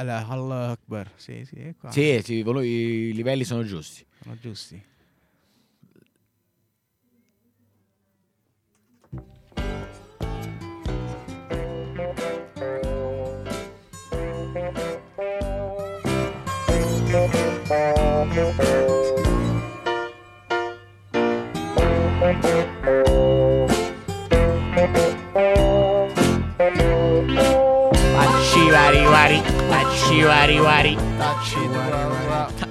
Alla- Allah Akbar, sì, sì, è qua. Sì, sì, i livelli sono giusti. Sono giusti. Vari. Tacci tu, guarda.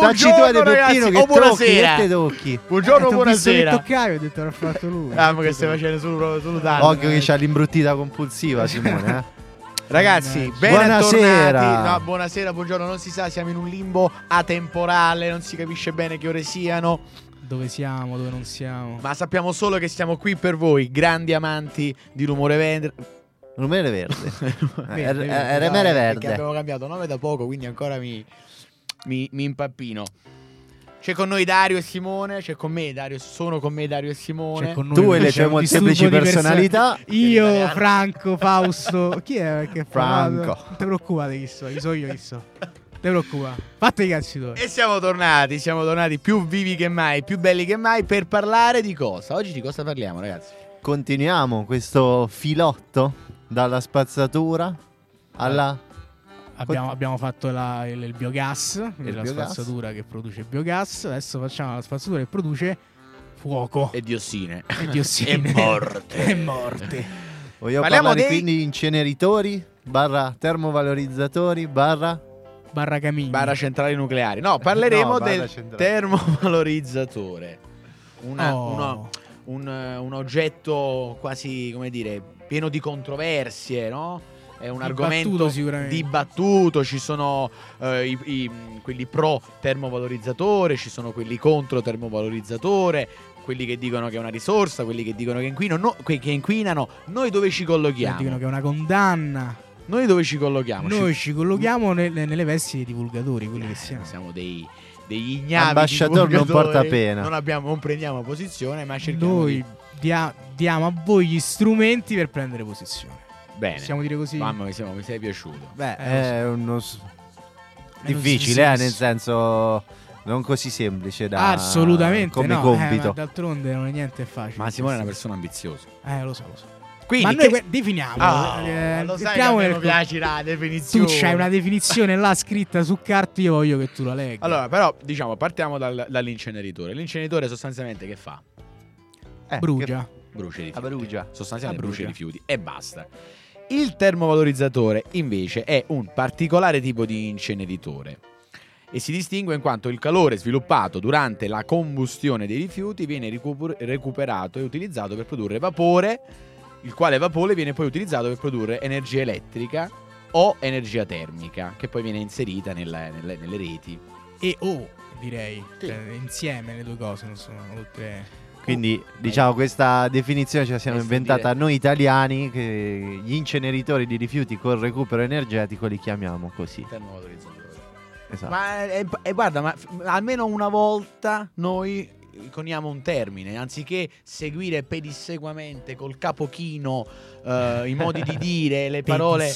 Tacci tu a De Peppino che oh, tocchi, che buonasera. te tocchi. Buongiorno, Eh, buonasera. toccavi, ho detto l'ha fatto lui. Ah, ma che stai facendo solo, solo danno. Occhio che c'ha l'imbruttita compulsiva Simone, eh. Ragazzi, Buonasera. No, buonasera, buongiorno. Non si sa, siamo in un limbo atemporale, non si capisce bene che ore siano, Dove siamo, dove non siamo. ma sappiamo solo che siamo qui per voi, grandi amanti di rumore verde. Rumore verde. Eh, Remere Perché verde. abbiamo cambiato nome da poco, quindi ancora mi, mi, mi impappino. C'è con noi Dario e Simone, c'è con me Dario, sono con me Dario e Simone. C'è con noi Tu e le tue molteplici personalità. Io. Franco, Fausto. Chi è che fa? Franco. Non ti preoccupate chi so, chi so io chi so. Non ti preoccupare. Fate i cazzi tuoi. E siamo tornati, siamo tornati più vivi che mai, più belli che mai per parlare di cosa? Oggi di cosa parliamo, ragazzi? Continuiamo questo filotto dalla spazzatura alla Abbiamo, abbiamo fatto la- il, il biogas, Il la biogas. spazzatura che produce biogas. Adesso facciamo la spazzatura che produce fuoco E diossine. e diossine. e morte. e morte. Vogliamo Parliamo parlare dei- quindi inceneritori barra termovalorizzatori barra Barra camini. Barra centrali nucleari. No, parleremo No, del centrale. termovalorizzatore. Una- Oh. uno- un, un oggetto quasi, come dire, pieno di controversie, no? È un argomento dibattuto, ci sono eh, i- i- quelli pro termovalorizzatore, ci sono quelli contro termovalorizzatore, quelli che dicono che è una risorsa, quelli che dicono che inquinano, no, que- che inquinano. Noi dove ci Che collochiamo? dicono che è una condanna. Noi dove ci collochiamo? Noi ci collochiamo nelle, nelle vesti dei divulgatori, quelli che Eh, siamo. siamo dei, degli ignavi Ambasciator non porta pena. Non, abbiamo, non prendiamo posizione, ma cerchiamo Noi di... dia- diamo a voi gli strumenti per prendere posizione. Bene. Possiamo dire così? Mamma mia, Simo, mi sei piaciuto. Beh, Eh, è uno s- Eh, difficile, eh, nel senso non così semplice da Assolutamente come no. Eh, compito. ma d'altronde non è niente facile. Ma Simone è una persona ambiziosa. Eh, lo so, lo so. Quindi, ma noi che- definiamo. Ah, eh, lo sai che non piace la Tu definizione. c'hai una definizione là scritta su carta, io voglio che tu la legga. Allora, però, diciamo, partiamo dal- dall'inceneritore. L'inceneritore sostanzialmente che fa? Eh, brucia. Brucia i che- rifiuti. a brucia. Sostanzialmente Ah, brucia i brucia. rifiuti e basta. Il termovalorizzatore invece è un particolare tipo di inceneritore e si distingue in quanto il calore sviluppato durante la combustione dei rifiuti viene ricuper- recuperato e utilizzato per produrre vapore, il quale vapore viene poi utilizzato per produrre energia elettrica o energia termica, che poi viene inserita nella- nelle, nelle reti. E o, direi. Sì. Cioè, insieme le due cose, non sono oltre. Quindi diciamo questa definizione ce la siamo inventata dire- noi italiani che gli inceneritori di rifiuti con recupero energetico li chiamiamo così. Termovalorizzatore. Esatto. Ma eh, eh, guarda, ma f- almeno una volta noi coniamo un termine, anziché seguire pedissequamente col capo chino eh, i modi di dire, le parole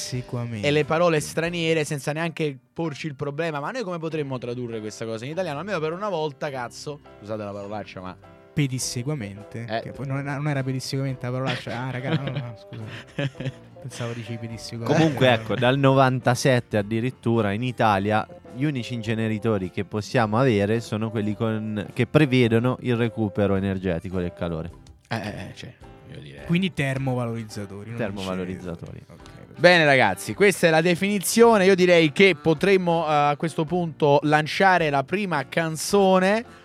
e le parole straniere senza neanche porci il problema. Ma noi come potremmo tradurre questa cosa in italiano? Almeno per una volta, cazzo, scusate la parolaccia, ma Pedissequamente. Eh. Non era, non era pedissequamente la parolaccia. Ah, raga, no, no, scusa. Pensavo dici pedissequamente. Comunque ecco, dal 97 addirittura in Italia gli unici inceneritori che possiamo avere sono quelli con- che prevedono il recupero energetico del calore. eh, eh, cioè, voglio dire. Quindi termovalorizzatori. Termovalorizzatori. Ok. Bene ragazzi, questa è la definizione. Io direi che potremmo eh, a questo punto lanciare la prima canzone.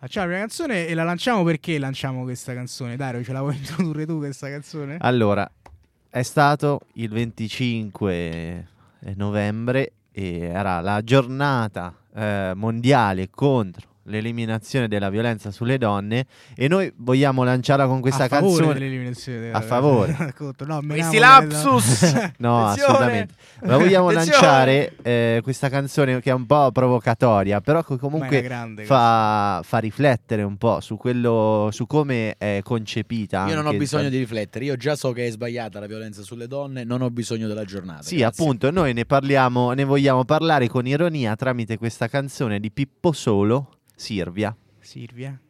Facciamo la prima canzone e la lanciamo perché lanciamo questa canzone? Dario, ce la vuoi introdurre tu questa canzone? Allora, è stato il 25 novembre e era la giornata eh, mondiale contro l'eliminazione della violenza sulle donne e noi vogliamo lanciarla con questa a favore canzone. dell'eliminazione della- A favore. No, Questi lapsus! No, assolutamente. La vogliamo lanciare eh, questa canzone che è un po' provocatoria, però che Ma comunque grande fa, fa riflettere un po' su quello su come è concepita. Io non ho bisogno il- di riflettere, io già so che è sbagliata la violenza sulle donne, non ho bisogno della giornata. Sì, grazie. appunto, noi ne parliamo, ne vogliamo parlare con ironia tramite questa canzone di Pippo Solo, Sirvia. Silvia.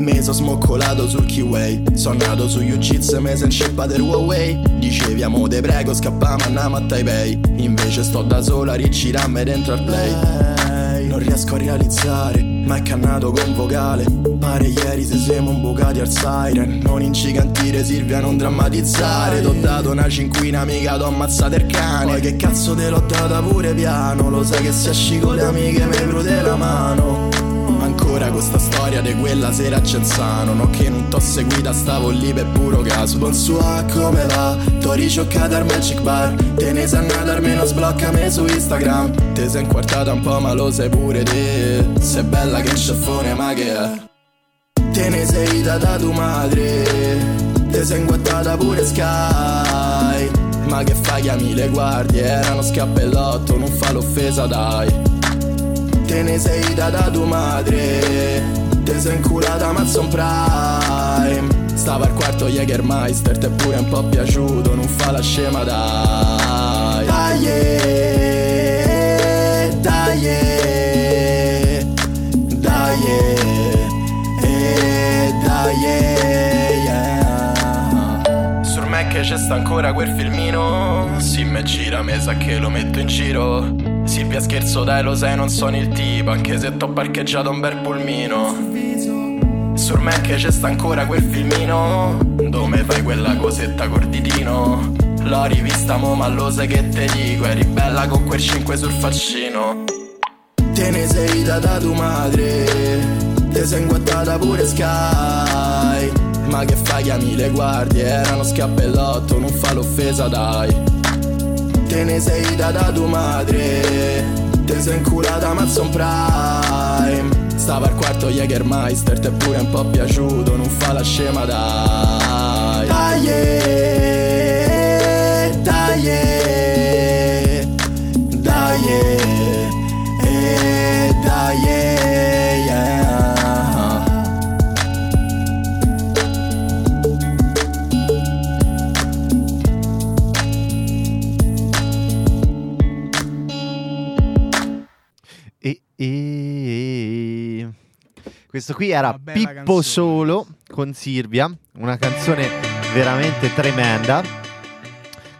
Mi sono smoccolato sul Keyway Sono nato su Jiu-Jitsu me sen scippa del Huawei. Dicevi amo te prego scappiamo andiamo a Taipei. Invece sto da sola a rigirarmi dentro al play. Non riesco a realizzare Ma è cannato con vocale. Pare ieri se siamo imbucati al siren. Non incigantire Silvia non drammatizzare. T'ho dato una cinquina mica t'ho ammazzato il cane. Poi che cazzo te l'ho data pure piano? Lo sai che se esci con le amiche mi prude la mano Ancora questa storia di quella sera a Cenzano No? Che non t'ho seguita, stavo lì per puro caso. Bonsoir, come va? T'ho ricioccata al Magic Bar. Te ne sei andata almeno sbloccami su Instagram. Te sei inquartata un po' ma lo sai pure te. Sei bella che sciaffone ma che è? Te ne sei data tua madre. Te sei inguattata pure Sky. Ma che fai chiami le guardie? Erano scappellotto non fa l'offesa dai Te ne sei data tua madre. Te sei inculata Amazon Prime. Stava al quarto Jägermeister Te pure un po' piaciuto Non fa la scema dai. Dai Dai Dai Dai eh, yeah. Sul Mac c'è sta ancora quel filmino? Si me gira me sa che lo metto in giro Silvia scherzo dai lo sai non sono il tipo Anche se t'ho parcheggiato un bel pulmino. Sul Mac c'è sta ancora quel filmino Dove fai quella cosetta col ditino. L'ho rivista mo ma lo sai che te dico Eri bella con quel 5 sul faccino Te ne sei data tua madre Te sei inguattata pure Sky. Ma che fai chiami le guardie? Erano scappellotto non fa l'offesa dai Te ne sei data tua madre. Te sei inculata Amazon Prime. Stava al quarto Jägermeister Te pure un po' piaciuto Non fa la scema dai. Dai eh, E, Questo qui era Una Pippo canzone. Solo con Sirvia, una canzone veramente tremenda.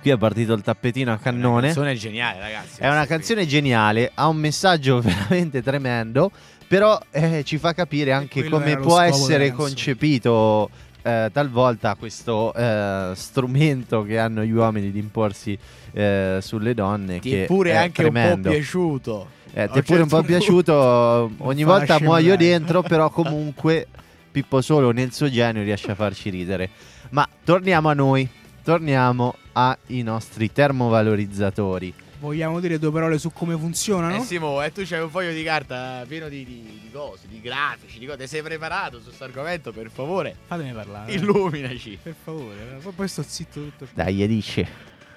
Qui è partito il tappetino a Una cannone. canzone geniale, ragazzi. È una canzone geniale, ha un messaggio veramente tremendo, però eh, ci fa capire anche come può essere concepito eh, talvolta questo eh, strumento che hanno gli uomini di imporsi eh, sulle donne. Ti che è pure anche un tremendo. po' piaciuto. Eh, ti è un pure un po' certo punto. piaciuto, ogni volta muoio dentro, però comunque Pippo Solo nel suo genio riesce a farci ridere. Ma torniamo a noi, torniamo ai nostri termovalorizzatori. Vogliamo dire due parole su come funzionano? Eh Simo, e tu c'hai un foglio di carta pieno di, di- di cose, di grafici, di cose. Ti sei preparato su questo argomento? Per favore, Fatemi parlare. eh. illuminaci. Per favore, poi- poi sto zitto tutto. il Dai, dice.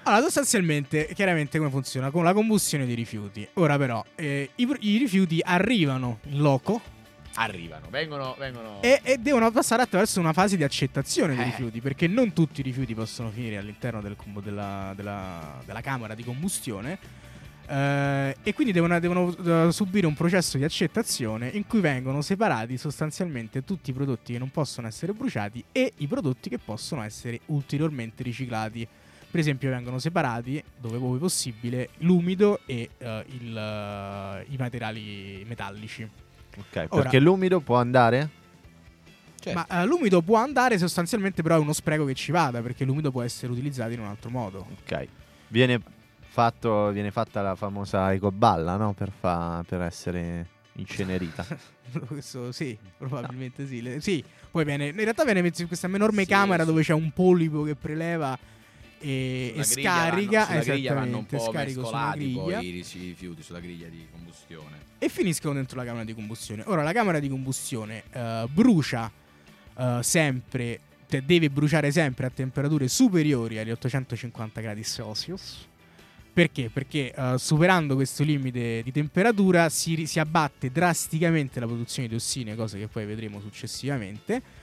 Allora, sostanzialmente, chiaramente come funziona? Con la combustione di rifiuti. Ora però, eh, i, i rifiuti arrivano in loco Arrivano, vengono, vengono. e, e devono passare attraverso una fase di accettazione dei Eh. rifiuti, perché non tutti i rifiuti possono finire all'interno del della, della- della camera di combustione. eh, e quindi devono, devono, eh, subire un processo di accettazione in cui vengono separati sostanzialmente tutti i prodotti che non possono essere bruciati e i prodotti che possono essere ulteriormente riciclati. Per esempio, vengono separati, dove poi possibile, l'umido e eh, il, eh, i materiali metallici. Ok, Ora- perché l'umido può andare? Certo. Ma eh, l'umido può andare sostanzialmente, però è uno spreco che ci vada, perché l'umido può essere utilizzato in un altro modo. Ok. Viene, fatto, viene fatta la famosa ecoballa, no? Per, fa- per essere incenerita. Questo sì, probabilmente sì. Le- sì. Poi viene, in realtà viene messo in questa enorme camera dove c'è un polipo che preleva e, e scarica. vanno, sulla griglia vanno un po' scarico sulla mescolati griglia poi i rifiuti sulla griglia di combustione. e finiscono dentro la camera di combustione. Ora, la camera di combustione eh, brucia eh, sempre, te- deve bruciare sempre a temperature superiori agli 850 gradi Celsius. Perché? Perché eh, superando questo limite di temperatura si, si abbatte drasticamente la produzione di tossine, cose che poi vedremo successivamente.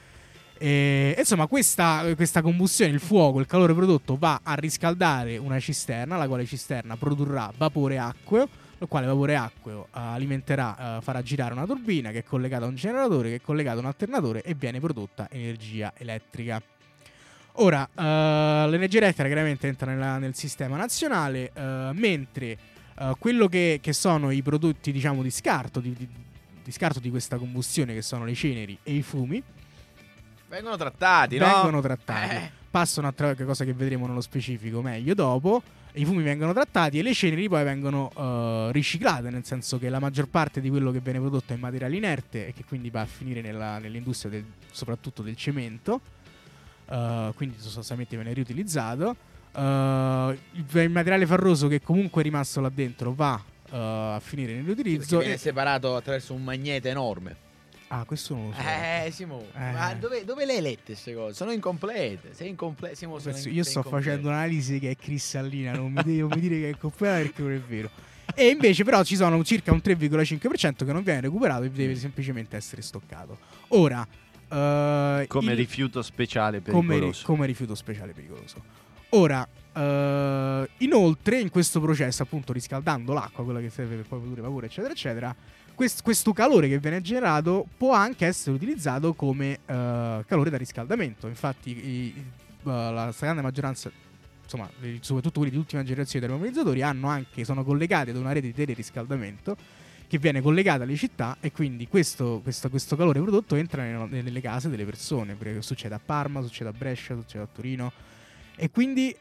E, insomma, questa, questa combustione, il fuoco, il calore prodotto va a riscaldare una cisterna, la quale cisterna produrrà vapore acqueo, il quale vapore acqueo eh, alimenterà, eh, farà girare una turbina che è collegata a un generatore, che è collegato a un alternatore e viene prodotta energia elettrica. Ora, eh, l'energia elettrica chiaramente entra nella- nel sistema nazionale, eh, mentre eh, quello che, che sono i prodotti, diciamo, di scarto di, di- di scarto di questa combustione, che sono le ceneri e i fumi, Vengono trattati, no? vengono trattati. Eh. Passano attraverso cosa che vedremo nello specifico meglio dopo. I fumi vengono trattati e le ceneri poi vengono eh, riciclate, nel senso che la maggior parte di quello che viene prodotto è materiale inerte e che quindi va a finire nella- nell'industria del- soprattutto del cemento. eh, quindi sostanzialmente viene riutilizzato. Eh, il, materiale farroso che comunque è rimasto là dentro va eh, a finire Perché nell'utilizzo. viene e- separato attraverso un magnete enorme. Ah, questo non lo so. Eh, Simo, Eh. ma dove, dove le hai lette queste cose? Sono incomplete. Sei incomplete. Simo, sono Penso- in- io sto incompleto. facendo un'analisi che è cristallina, non mi mi dire che è completa perché non è vero. E invece però ci sono circa un 3,5% che non viene recuperato e deve semplicemente essere stoccato. Ora, eh, Come il- rifiuto speciale come, ri- pericoloso. come rifiuto speciale pericoloso. Ora, eh, inoltre, in questo processo, appunto, riscaldando l'acqua, quella che serve per poi produrre vapore, eccetera, eccetera, quest- questo calore che viene generato può anche essere utilizzato come eh, calore da riscaldamento. Infatti, i- i- la stragrande maggioranza, insomma, soprattutto quelli di ultima generazione dei termovalorizzatori, hanno anche, sono collegati ad una rete di teleriscaldamento che viene collegata alle città e quindi questo, questo- questo calore prodotto entra nelle, nelle case delle persone, perché succede a Parma, succede a Brescia, succede a Torino e quindi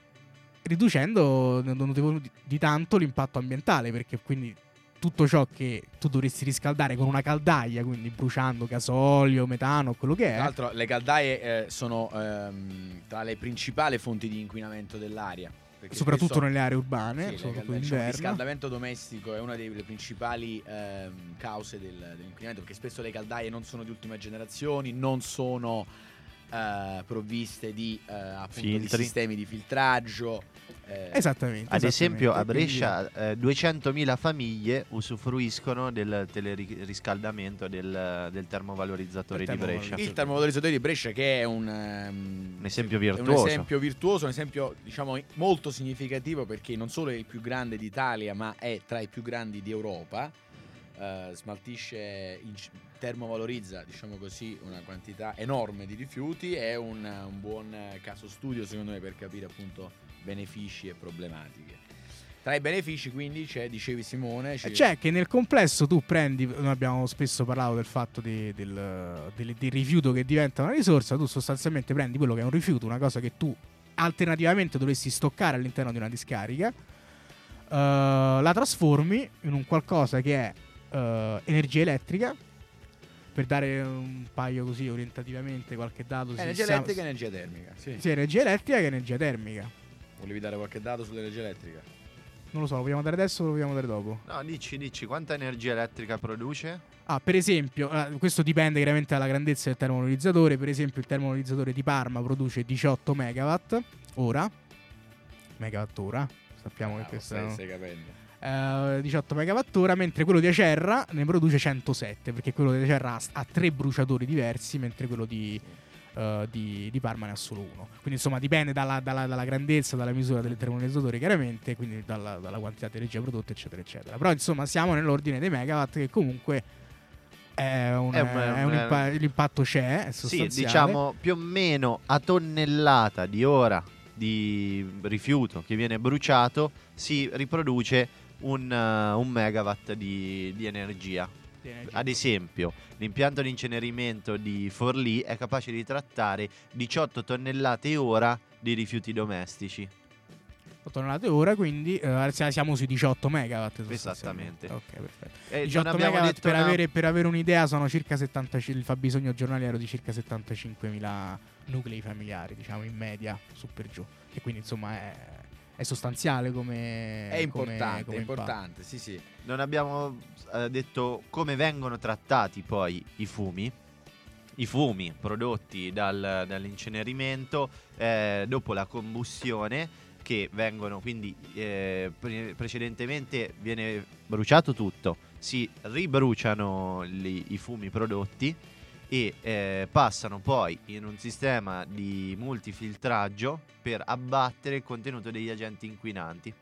riducendo di, di tanto l'impatto ambientale perché quindi tutto ciò che tu dovresti riscaldare con una caldaia, quindi bruciando gasolio, metano, quello che Tra è, l'altro, le caldaie eh, sono ehm, tra le principali fonti di inquinamento dell'aria. perché soprattutto spesso- nelle aree urbane, Sì, soprattutto caldaie- diciamo, il riscaldamento domestico è una delle principali ehm, cause del- dell'inquinamento perché spesso le caldaie non sono di ultima generazione, non sono eh, provviste di, eh, appunto, di sistemi di filtraggio. Eh, Esattamente. Ad esempio a esattamente, Brescia eh, 200.000 famiglie usufruiscono del teleriscaldamento del, del termovalorizzatore Del di Brescia. Il termovalorizzatore di Brescia che è un, ehm, Un esempio è virtuoso. un esempio virtuoso, un esempio diciamo molto significativo perché non solo è il più grande d'Italia ma è tra i più grandi d'Europa. Eh, smaltisce, in- termovalorizza diciamo così una quantità enorme di rifiuti è un, un buon caso studio secondo me per capire appunto benefici e problematiche. Tra i benefici quindi c'è, dicevi Simone, c'è- Eh, C'è che nel complesso tu prendi, noi abbiamo spesso parlato del fatto di- del, del- del rifiuto che diventa una risorsa, tu sostanzialmente prendi quello che è un rifiuto, una cosa che tu alternativamente dovresti stoccare all'interno di una discarica, eh, la trasformi in un qualcosa che è eh, energia elettrica, per dare un paio così orientativamente qualche dato. energia elettrica e energia termica. Sì. Sia energia elettrica che energia termica. Volevi dare qualche dato sull'energia elettrica? Non lo so, lo vogliamo dare adesso o lo vogliamo dare dopo? No, dici, dici, quanta energia elettrica produce? Ah, per esempio, eh, questo dipende chiaramente dalla grandezza del termovalorizzatore. Per esempio, il termovalorizzatore di Parma produce 18 megawatt ora. Megawatt ora. Sappiamo che Ah, questo stai, è stai capendo. eh, 18 megawatt ora, mentre quello di Acerra ne produce 107, perché quello di Acerra ha, ha tre bruciatori diversi, mentre quello di, eh, di- di Parma ne ha solo uno. Quindi insomma dipende dalla, dalla- dalla grandezza, dalla misura del termovalorizzatore chiaramente, quindi dalla, dalla quantità di energia prodotta, eccetera, eccetera. Però insomma siamo nell'ordine dei megawatt che comunque è un, È un- è un impa- l'impatto c'è, è Sì, diciamo più o meno a tonnellata di ora di rifiuto che viene bruciato si riproduce un, eh, un megawatt di, di energia. Ad esempio, l'impianto di incenerimento di Forlì è capace di trattare 18 tonnellate ora di rifiuti domestici. 8 tonnellate ora, quindi eh, siamo sui 18 megawatt. Esattamente. Ok, perfetto. E 18 non abbiamo megawatt per, una- avere, per avere un'idea sono circa 70, il fabbisogno giornaliero di circa 75.000 nuclei familiari, diciamo in media, su per giù. E quindi insomma è, è sostanziale come... È come- importante, come è impatto. importante, sì, sì. Non abbiamo eh, detto come vengono trattati poi i fumi. I fumi prodotti dal- dall'incenerimento eh, dopo la combustione che vengono quindi eh, pre- precedentemente viene bruciato tutto, si ribruciano li- i fumi prodotti e eh, passano poi in un sistema di multifiltraggio per abbattere il contenuto degli agenti inquinanti.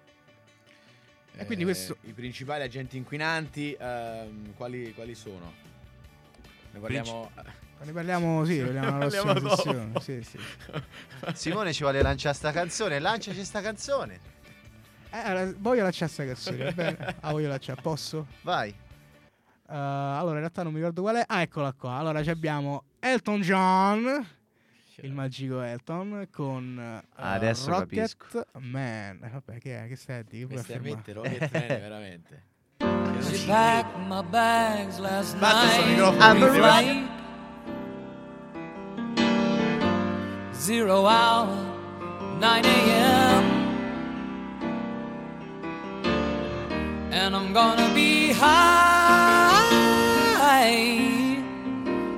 E quindi questo- I principali agenti inquinanti, ehm, quali, quali sono? Ne parliamo... Ne parliamo, sì, ne parliamo alla prossima Parliamo dopo. sessione. Sì, sì. Simone ci vuole lanciare sta canzone, lanciaci sta canzone. Eh, voglio lasciare questa canzone, va bene? Ah, voglio lasciare, posso? Vai. Uh, allora, in realtà non mi ricordo qual è. Ah, eccola qua. Allora, ci abbiamo Elton John, il magico Elton, con uh, Adesso Rocket capisco. Man. Eh, vabbè, che è? Che stai a dire? Mettere Rocket Man, veramente. She packed my bags last night. Zero hour, 9 a.m. And I'm gonna be high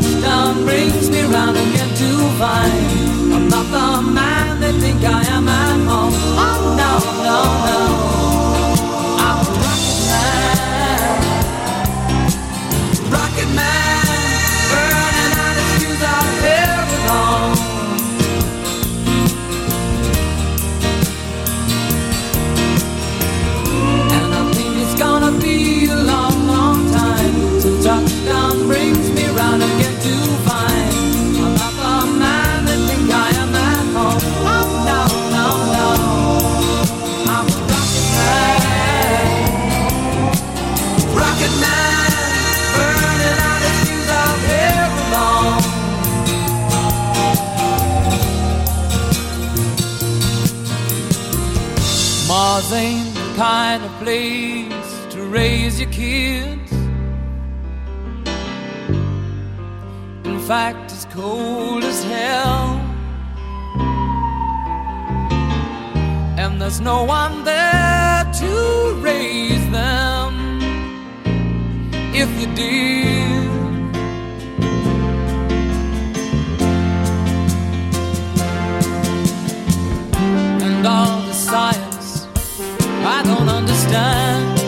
Touchdown brings me round again to find I'm not the man they think I am at home. Oh no, no, no. Mars ain't the kind of place to raise your kids. In fact, it's cold as hell. And there's no one there to raise them. If you did, and all the science I don't understand.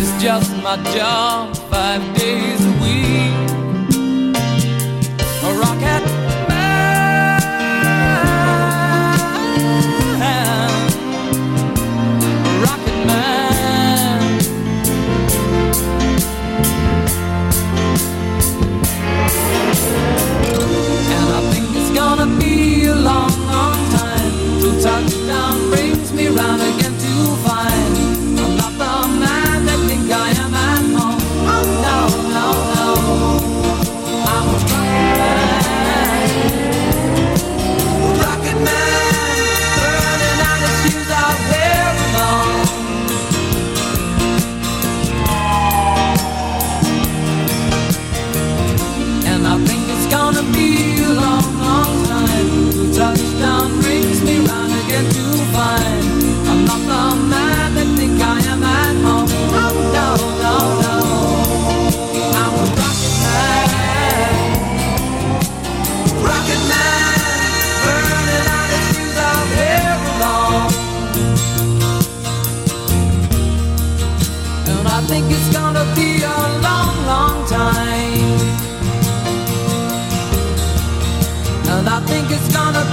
It's just my job five days a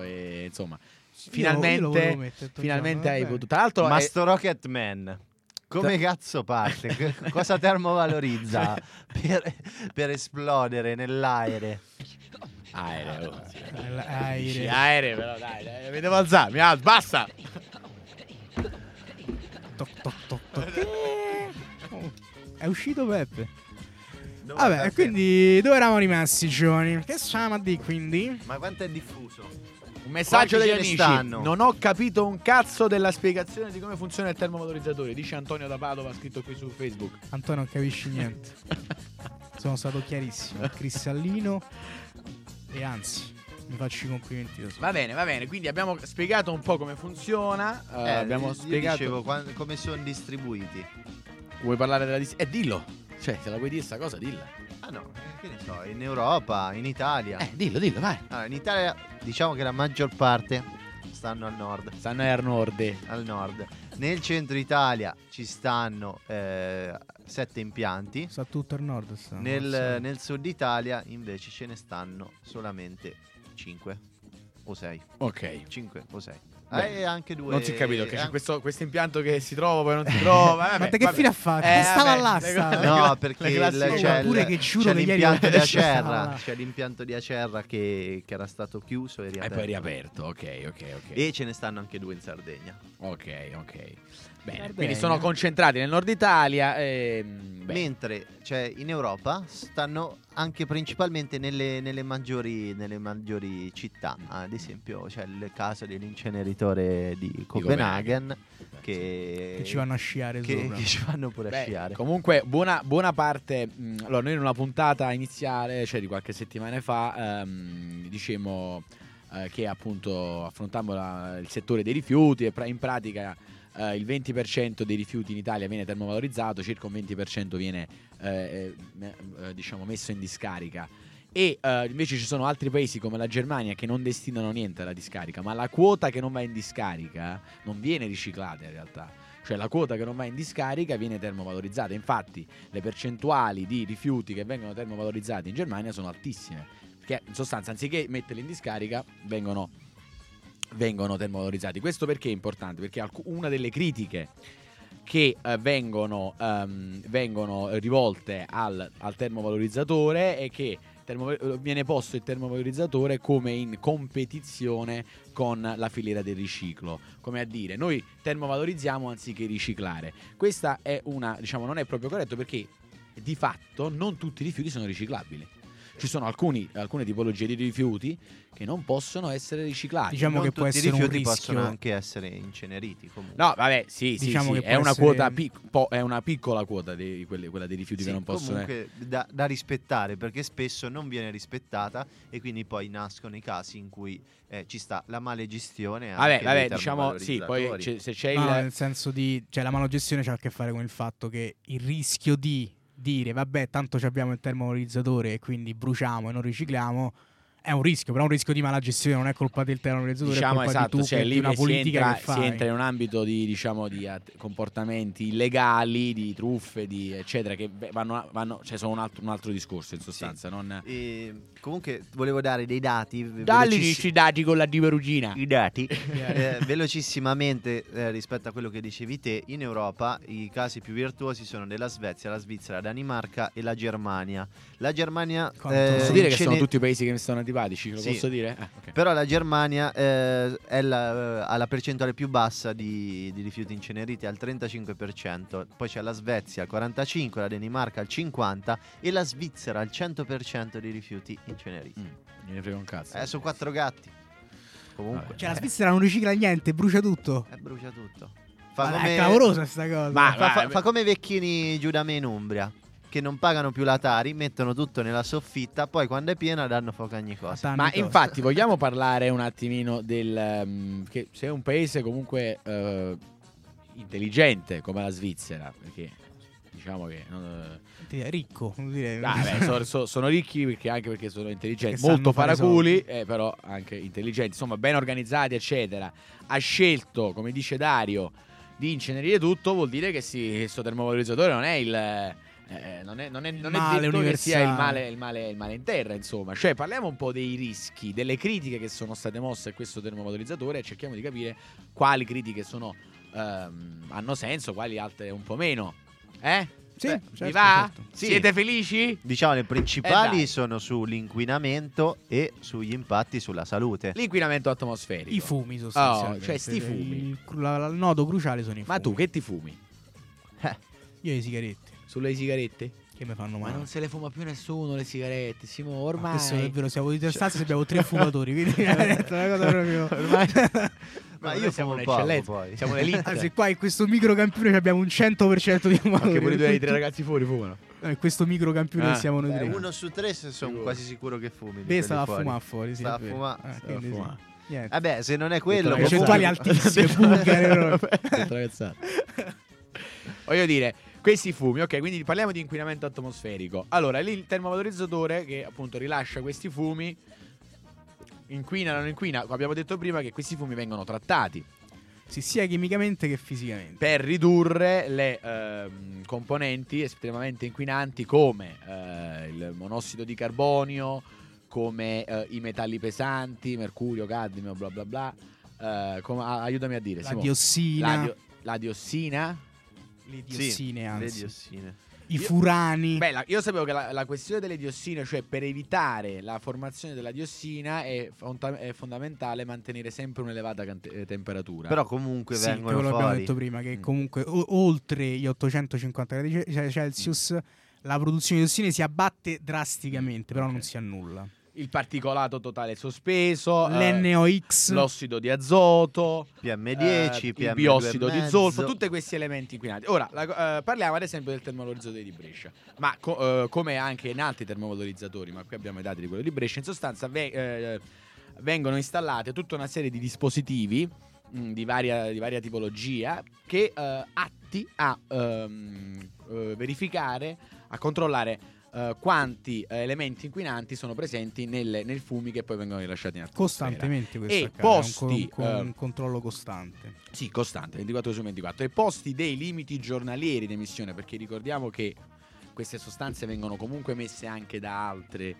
riferimento e insomma, finalmente, io mettere, Elton finalmente hai potuto. Tra l'altro, Ma è- Rocket Man. Come cazzo parte? Cosa termovalorizza per, per esplodere nell'aereo? aereo. Aereo. Dici aereo, però dai, dai, mi devo alzare, mi alzo, basta. Toc, toc, toc, toc. Oh, È uscito Peppe. Vabbè, e quindi dove eravamo rimasti, giovani? Che stiamo a dire quindi? Ma quanto è diffuso? Un messaggio Quanti degli amici. stanno? Non ho capito un cazzo della spiegazione di come funziona il termovalorizzatore, dice Antonio da Padova, scritto qui su Facebook. Antonio non capisci niente. Sono stato chiarissimo, cristallino e anzi, mi faccio i complimenti. Va bene, va bene, quindi abbiamo spiegato un po' come funziona. eh, abbiamo io spiegato. dicevo quan- come sono distribuiti. Vuoi parlare della dis- Eh, dillo. Cioè, se la vuoi dire sta cosa, dilla. No, che ne so, in Europa, in Italia. Eh, dillo, dillo, vai. Allora, in Italia diciamo che la maggior parte stanno al nord. Stanno a Nord. Al nord. Nel centro Italia ci stanno eh, sette impianti. Sta tutto al nord. Sta, Nel, nel sud Italia invece ce ne stanno solamente 5 o 6. Ok. 5 o 6. Beh, e anche due. Non si è capito che e c'è questo, questo impianto che si trova, poi non si trova. Vabbè, Ma te che vabbè. fine ha fatto? Eh, stava là, No, perché il- c'è, il- che c'è l'impianto di Acerra. C'è l'impianto di Acerra che, che era stato chiuso e E riaperto. poi riaperto, ok, ok, ok. E ce ne stanno anche due in Sardegna. Ok, ok. Bene, Sardegna. quindi sono concentrati nel nord Italia. ehm, beh, Mentre cioè, in Europa stanno anche principalmente nelle, nelle maggiori, nelle maggiori città. Ad esempio c'è il caso dell'inceneritore di Copenaghen che, Che ci vanno a sciare che- sopra. che ci vanno pure a Beh, sciare. comunque, buona, buona parte. mh, allora, noi in una puntata iniziale, cioè di qualche settimana fa, ehm, dicemmo eh, che appunto affrontammo la- il settore dei rifiuti e pra- in pratica eh, il 20% dei rifiuti in Italia viene termovalorizzato, circa un 20% viene eh, eh, eh, diciamo messo in discarica. E eh, invece ci sono altri paesi come la Germania che non destinano niente alla discarica, ma la quota che non va in discarica non viene riciclata in realtà. Cioè la quota che non va in discarica viene termovalorizzata. Infatti le percentuali di rifiuti che vengono termovalorizzati in Germania sono altissime. Perché in sostanza anziché metterli in discarica vengono, vengono termovalorizzati. Questo perché è importante? Perché alcu- una delle critiche che eh, vengono, ehm, vengono rivolte al, al termovalorizzatore è che termo- viene posto il termovalorizzatore come in competizione con la filiera del riciclo, come a dire noi termovalorizziamo anziché riciclare. Questa è una, diciamo, non è proprio corretto perché di fatto non tutti i rifiuti sono riciclabili. Ci sono alcuni- alcune tipologie di rifiuti che non possono essere riciclati. Diciamo Non che può essere i un rifiuti rischio. possono anche essere inceneriti comunque. No, vabbè, sì, sì, Diciamo sì, che è una essere- quota pic- po- è una piccola quota di quelle, quella dei rifiuti Sì, che non possono comunque da, da rispettare perché spesso non viene rispettata e quindi poi nascono i casi in cui eh, ci sta la male gestione Vabbè, vabbè, diciamo sì, poi c'è- se c'è No, il nel senso di, cioè la malogestione c'ha a che fare con il fatto che il rischio di dire vabbè tanto abbiamo il termovalorizzatore e quindi bruciamo e non ricicliamo è un rischio, però è un rischio di mala gestione, non è colpa del termovalorizzatore, diciamo è colpa esatto, di tu cioè che- lì una si politica entra, che si entra in un ambito di diciamo di at- comportamenti illegali, di truffe, di eccetera che vanno, vanno cioè sono un altro, un altro discorso in sostanza, non E comunque volevo dare dei dati Dalli velocissi- i dati con la diverugina. i dati. Eh, velocissimamente eh, rispetto a quello che dicevi te in Europa i casi più virtuosi sono della Svezia, la Svizzera, la Danimarca e la Germania. La Germania Quanto- eh, Posso dire che sono tutti paesi che mi stanno antipatici, lo Sì. posso dire? Ah, ok. Però la Germania eh, è la- ha la percentuale più bassa di, di rifiuti inceneriti al 35%, poi c'è la Svezia al 45%, la Danimarca al 50% e la Svizzera al 100% di rifiuti inceneriti. Mm, ne frega un cazzo. Eh, sono quattro gatti. Comunque, Cioè, la eh, Svizzera non ricicla niente, brucia tutto. eh, brucia tutto. Fa Ma come, È clamorosa sta cosa. Ma- fa, fa- ma- fa come i vecchini giù da me in Umbria. Che non pagano più la Tari, mettono tutto nella soffitta, poi quando è piena danno fuoco a ogni cosa. Ma infatti vogliamo parlare un attimino del... ehm, che se è un paese comunque eh, intelligente come la Svizzera, perché diciamo che... non, Ti- Ricco, vuol dire. Ah, beh, so- so- sono ricchi perché anche perché sono intelligenti, Perché molto paraculi, eh, però anche intelligenti, insomma ben organizzati, eccetera. Ha scelto, come dice Dario, di incenerire tutto, vuol dire che sì, questo termovalorizzatore non è il... eh, non è, non è- non è detto che sia il male, il, male, il male in terra, insomma. Cioè, parliamo un po' dei rischi, delle critiche che sono state mosse a questo termovalorizzatore e cerchiamo di capire quali critiche sono, ehm, hanno senso, quali altre un po' meno. Eh? Sì, Beh, certo, vi va? certo. Sì. Siete felici? Diciamo le Eh, principali dai. sono sull'inquinamento e sugli impatti sulla salute. L'inquinamento atmosferico. I fumi sostanzialmente. Oh, cioè, sti fumi. Il, cru- la- il nodo cruciale sono i fumi. Ma tu che ti fumi? Io le sigarette. Sulle sigarette? Che mi fanno Ma male. non se le fuma più nessuno le sigarette, Simo, Ma ormai. Questo è vero, siamo di tre stanze e abbiamo tre fumatori. Quindi è una cosa proprio. Ormai- Ma io siamo un'eccellenza, poi. Siamo l'elite. Anzi, qua in questo microcampione abbiamo un 100% di fumatori. Anche pure i tuoi tre ragazzi fuori fumano. No, in questo microcampione Ah. siamo noi tre. uno su tre se sono quasi sicuro che fumi. Beh, stava a fumare fuori. Sì, Stava a fumare. Ah, Stava a sì. Niente. Vabbè, se non è quello, Detto Percentuali altissime. Detto cazzata. Voglio dire, questi fumi, ok, quindi parliamo di inquinamento atmosferico. Allora, lì il termovalorizzatore che appunto rilascia questi fumi inquina, non inquina. Abbiamo detto prima che questi fumi vengono trattati Sì, sia chimicamente che fisicamente. per ridurre le ehm, componenti estremamente inquinanti come eh, il monossido di carbonio, come eh, i metalli pesanti, mercurio, cadmio, bla bla bla. Eh, come- aiutami a dire, La Simo. diossina. La, dio- la diossina. Le Sì, diossine, le anzi. diossine. I Io- furani. Beh, la- io sapevo che la, la questione delle diossine, cioè per evitare la formazione della diossina, è, fonta- è fondamentale mantenere sempre un'elevata cante- eh, temperatura. Però comunque Sì, vengono quello abbiamo fuori. detto prima, che Mm. comunque o- oltre gli 850 gradi Ce- Celsius la produzione di diossine si abbatte drasticamente, però Ok. non si annulla. Il particolato totale sospeso, eh, L'NOx, l'ossido di azoto, PM10, eh, PM2,5. il biossido di zolfo, tutti questi elementi inquinanti. Ora, la- eh, parliamo ad esempio del termovalorizzatore di Brescia, ma co- eh, come anche in altri termovalorizzatori, ma qui abbiamo i dati di quello di Brescia, in sostanza ve- eh, vengono installate tutta una serie di dispositivi mh, di, varia, di varia tipologia che eh, atti a ehm, eh, verificare, a controllare eh, quanti eh, elementi inquinanti sono presenti nelle, nei fumi che poi vengono rilasciati in atmosfera. costantemente questo E accade, un posti, co- un, co- eh, un controllo costante. Sì, costante, 24 ore su 24. E posti dei limiti giornalieri di emissione, perché ricordiamo che queste sostanze vengono comunque emesse anche da altre eh,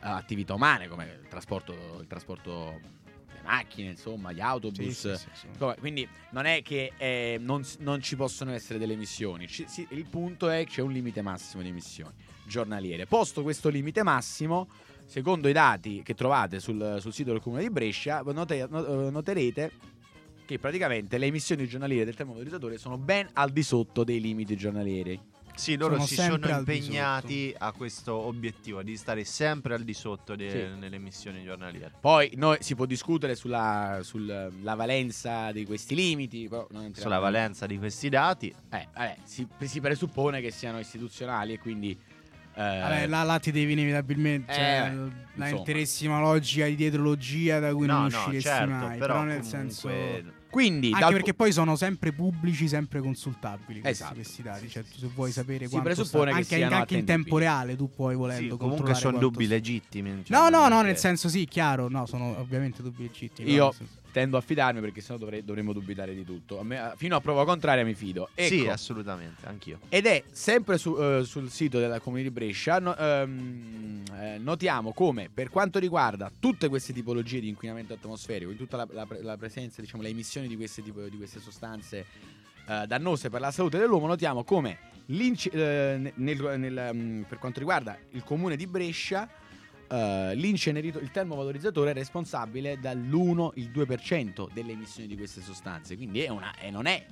attività umane, come il trasporto, il trasporto delle macchine, insomma, gli autobus. Sì, sì, sì, Quindi non è che eh, non, non ci possono essere delle emissioni. Ci- il punto è che c'è un limite massimo di emissioni giornaliere. Posto questo limite massimo, secondo i dati che trovate sul, sul sito del comune di Brescia, note- no- eh, noterete che praticamente le emissioni giornaliere del termovalorizzatore sono ben al di sotto dei limiti giornalieri. Sì, loro Sono si sono impegnati a questo obiettivo di stare sempre al di sotto de- Sì. nelle emissioni giornaliere. Poi noi si può discutere sulla, sulla valenza di questi limiti, Sulla valenza di questi dati, Eh, vabbè, si, si presuppone che siano istituzionali e quindi... eh, Vabbè, là, là ti devi inevitabilmente. Eh, cioè, la interessima logica di dietrologia da cui no, non no, usciresti certo, mai. però, Però, nel comunque senso. Quindi, Anche dal- perché poi sono sempre pubblici, sempre consultabili questi, Esatto. questi dati. Cioè, tu se vuoi sapere Si quanto presuppone sta- che anche, siano anche in tempo reale, tu puoi sì, volendo comunque controllare sono dubbi sta. legittimi. cioè, No, no, no, nel senso sì, chiaro, no, sono ovviamente dubbi legittimi. Io- no, tendo a fidarmi perché sennò dovrei- dovremmo dubitare di tutto. A me- fino a prova contraria mi fido. Ecco, Sì, assolutamente, anch'io. Ed è sempre su- eh, sul sito della Comune di Brescia, no- ehm, eh, notiamo come per quanto riguarda tutte queste tipologie di inquinamento atmosferico, in tutta la, la la presenza, diciamo, le emissioni di queste, tipo- di queste sostanze eh, dannose per la salute dell'uomo, notiamo come ne- nel- nel, mm, per quanto riguarda il Comune di Brescia, eh, il termovalorizzatore è responsabile dall'1, il 2% delle emissioni di queste sostanze, quindi è una, e non è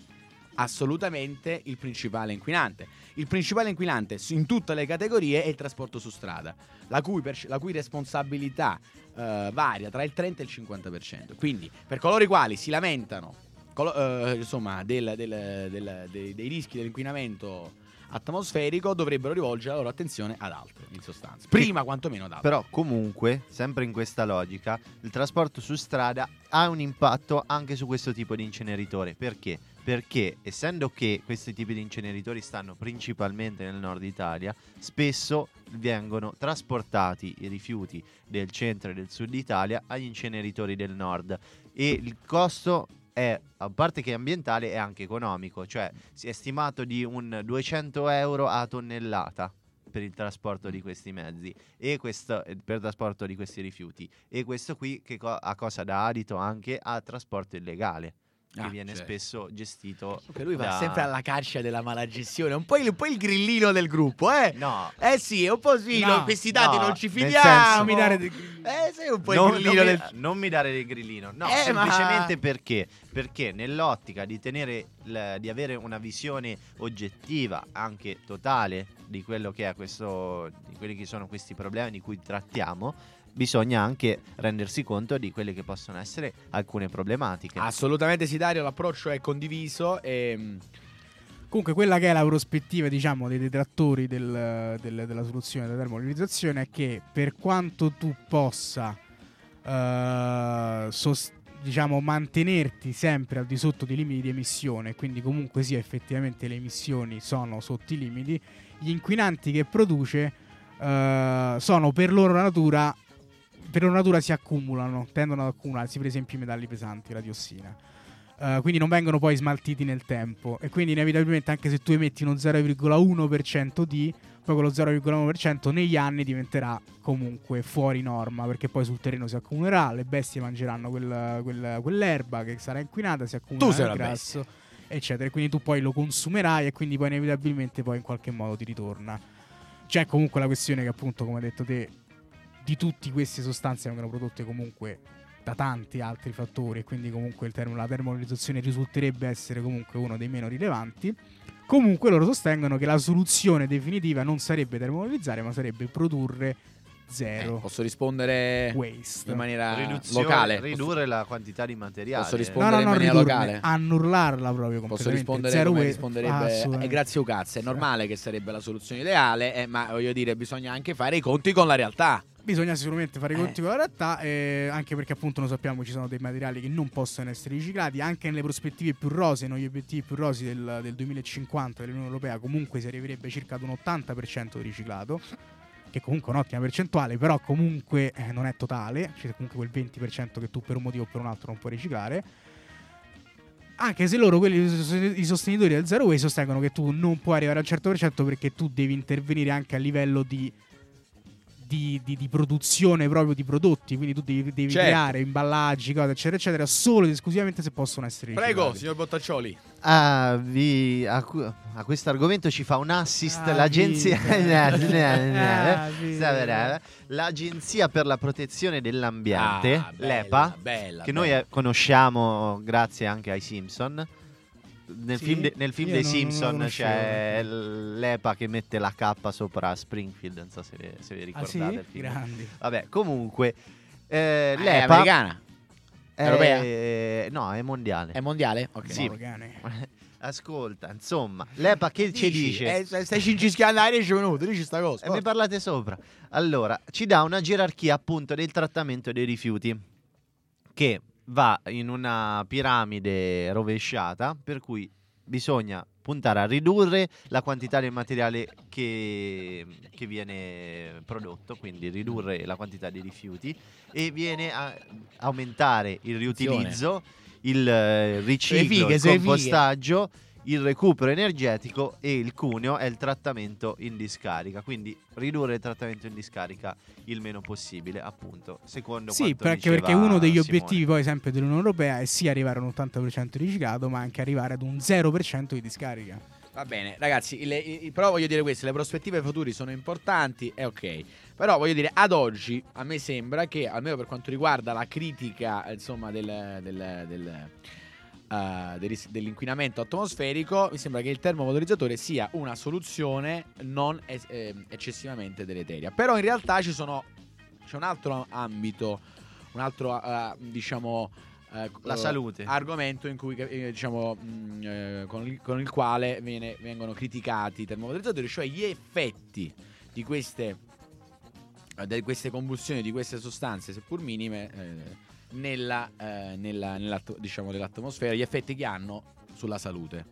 assolutamente il principale inquinante. Il principale inquinante in tutte le categorie è il trasporto su strada, la cui, perce- la cui responsabilità eh, varia tra il 30 e il 50%. Quindi, per coloro i quali si lamentano colo- eh, insomma, del- del- del- dei, dei rischi dell'inquinamento atmosferico, dovrebbero rivolgere la loro attenzione ad altro, in sostanza. Prima, quantomeno, ad altro. Però comunque, sempre in questa logica, il trasporto su strada ha un impatto anche su questo tipo di inceneritore. Perché? Perché essendo che questi tipi di inceneritori stanno principalmente nel nord Italia, spesso vengono trasportati i rifiuti del centro e del sud Italia agli inceneritori del nord e il costo è, a parte che è ambientale, è anche economico, cioè si è stimato di un 200 euro a tonnellata per il trasporto di questi mezzi. E questo eh, per il trasporto di questi rifiuti. E questo qui co- a cosa dà adito anche a trasporto illegale che Ah, viene certo. spesso gestito Che lui va da- sempre alla caccia della malagestione, un po' il, un po' il grillino del gruppo, eh? no Eh sì, è un po' sì, No, no, questi dati no, non ci fidiamo. Non mi dare dei- Eh, sei un po' non, il non grillino mi, del... non mi dare del grillino no Eh, ma- semplicemente perché perché nell'ottica di tenere il- di avere una visione oggettiva anche totale di quello che è questo di quelli che sono questi problemi di cui trattiamo bisogna anche rendersi conto di quelle che possono essere alcune problematiche. Assolutamente sì, Dario, l'approccio è condiviso e... Comunque, quella che è la prospettiva, diciamo, dei detrattori del- del- della soluzione della termovalorizzazione è che per quanto tu possa, eh, sos- diciamo, mantenerti sempre al di sotto dei limiti di emissione, quindi comunque sia effettivamente le emissioni sono sotto i limiti, gli inquinanti che produce eh, sono per loro natura, per loro natura si accumulano, tendono ad accumularsi, per esempio i metalli pesanti, la diossina. Uh, quindi non vengono poi smaltiti nel tempo e quindi inevitabilmente anche se tu emetti uno 0,1% di poi quello 0,1% negli anni diventerà comunque fuori norma perché poi sul terreno si accumulerà le bestie mangeranno quel- quel- quell'erba che sarà inquinata si accumulerà il grasso eccetera e quindi tu poi lo consumerai e quindi poi inevitabilmente poi in qualche modo ti ritorna c'è comunque la questione che appunto come hai detto te di tutte queste sostanze vengono prodotte comunque da tanti altri fattori e quindi comunque il termo- la termolarizzazione risulterebbe essere comunque uno dei meno rilevanti. Comunque loro sostengono che la soluzione definitiva non sarebbe termovalorizzare ma sarebbe produrre Eh, zero posso rispondere waste. in maniera Riduzione- locale? ridurre la quantità di materiale Posso No, rispondere? no, in no, maniera ridurne, locale? annullarla proprio Posso completamente. rispondere zero come waste. risponderebbe Ah, eh, grazie Ucazze, è normale che sarebbe la soluzione ideale, eh, ma voglio dire, bisogna anche fare i conti con la realtà. Bisogna sicuramente fare i Eh. conti con la realtà, eh, anche perché appunto noi sappiamo ci sono dei materiali che non possono essere riciclati, anche nelle prospettive più rose, negli obiettivi più rosi del, del 2050 dell'Unione Europea comunque si arriverebbe circa ad un 80% di riciclato, che comunque è un'ottima percentuale, però comunque eh, non è totale, c'è comunque quel 20% che tu per un motivo o per un altro non puoi riciclare. Anche se loro, quelli, i sostenitori del zero waste, sostengono che tu non puoi arrivare al 100% perché tu devi intervenire anche a livello di di, di- di produzione proprio di prodotti, quindi tu devi, devi Certo. creare imballaggi, cose, eccetera, eccetera, solo ed esclusivamente se possono essere Prego, riciclati. signor Bottaccioli. Ah, vi- a, a questo argomento ci fa un assist Ah, l'agenzia vita. Ah, vita. l'agenzia per la protezione dell'ambiente Ah, bella, l'EPA bella, che noi bella. eh, conosciamo grazie anche ai Simpson nel Sì? film, de- nel film dei non- non Simpson conoscevo. c'è l'EPA che mette la K sopra Springfield non so se, se vi Ah, ricordate sì? il film. Grandi. vabbè comunque eh, È l'EPA americana? è- europea? no è mondiale È mondiale? Ok. Sì. Ascolta, insomma, l'EPA che ci dice? Eh, stai- cincischiando a 10 minuti, dici sta cosa. E ne parlate sopra. Allora, ci dà una gerarchia appunto del trattamento dei rifiuti che va in una piramide rovesciata per cui bisogna puntare a ridurre la quantità del materiale che, che viene prodotto, quindi ridurre la quantità di rifiuti e viene a aumentare il riutilizzo, il eh, riciclo, fighe, il sei fighe. Il recupero energetico e il cuneo è il trattamento in discarica, quindi ridurre il trattamento in discarica il meno possibile, appunto, secondo Sì, quanto perché, perché uno degli Simone. obiettivi poi sempre dell'Unione Europea è sì arrivare a un 80% di riciclato, ma anche arrivare ad un 0% di discarica. Va bene, ragazzi, le- i- i- però voglio dire questo, le prospettive futuri sono importanti, è ok. Però voglio dire, ad oggi a me sembra che, almeno per quanto riguarda la critica, eh, insomma, del, del- del- eh, del ris- dell'inquinamento atmosferico, mi sembra che il termovalorizzatore sia una soluzione non es- ehm, eccessivamente deleteria. Però in realtà ci sono, c'è un altro ambito, un altro eh, diciamo... eh, La eh, salute. argomento in cui, eh, diciamo, mh, eh, con, il, con il quale viene- vengono criticati i termovalorizzatori, cioè gli effetti di queste, eh, di queste combustioni, di queste sostanze, seppur minime, eh, nella, eh, nella- diciamo, dell'atmosfera, gli effetti che hanno sulla salute.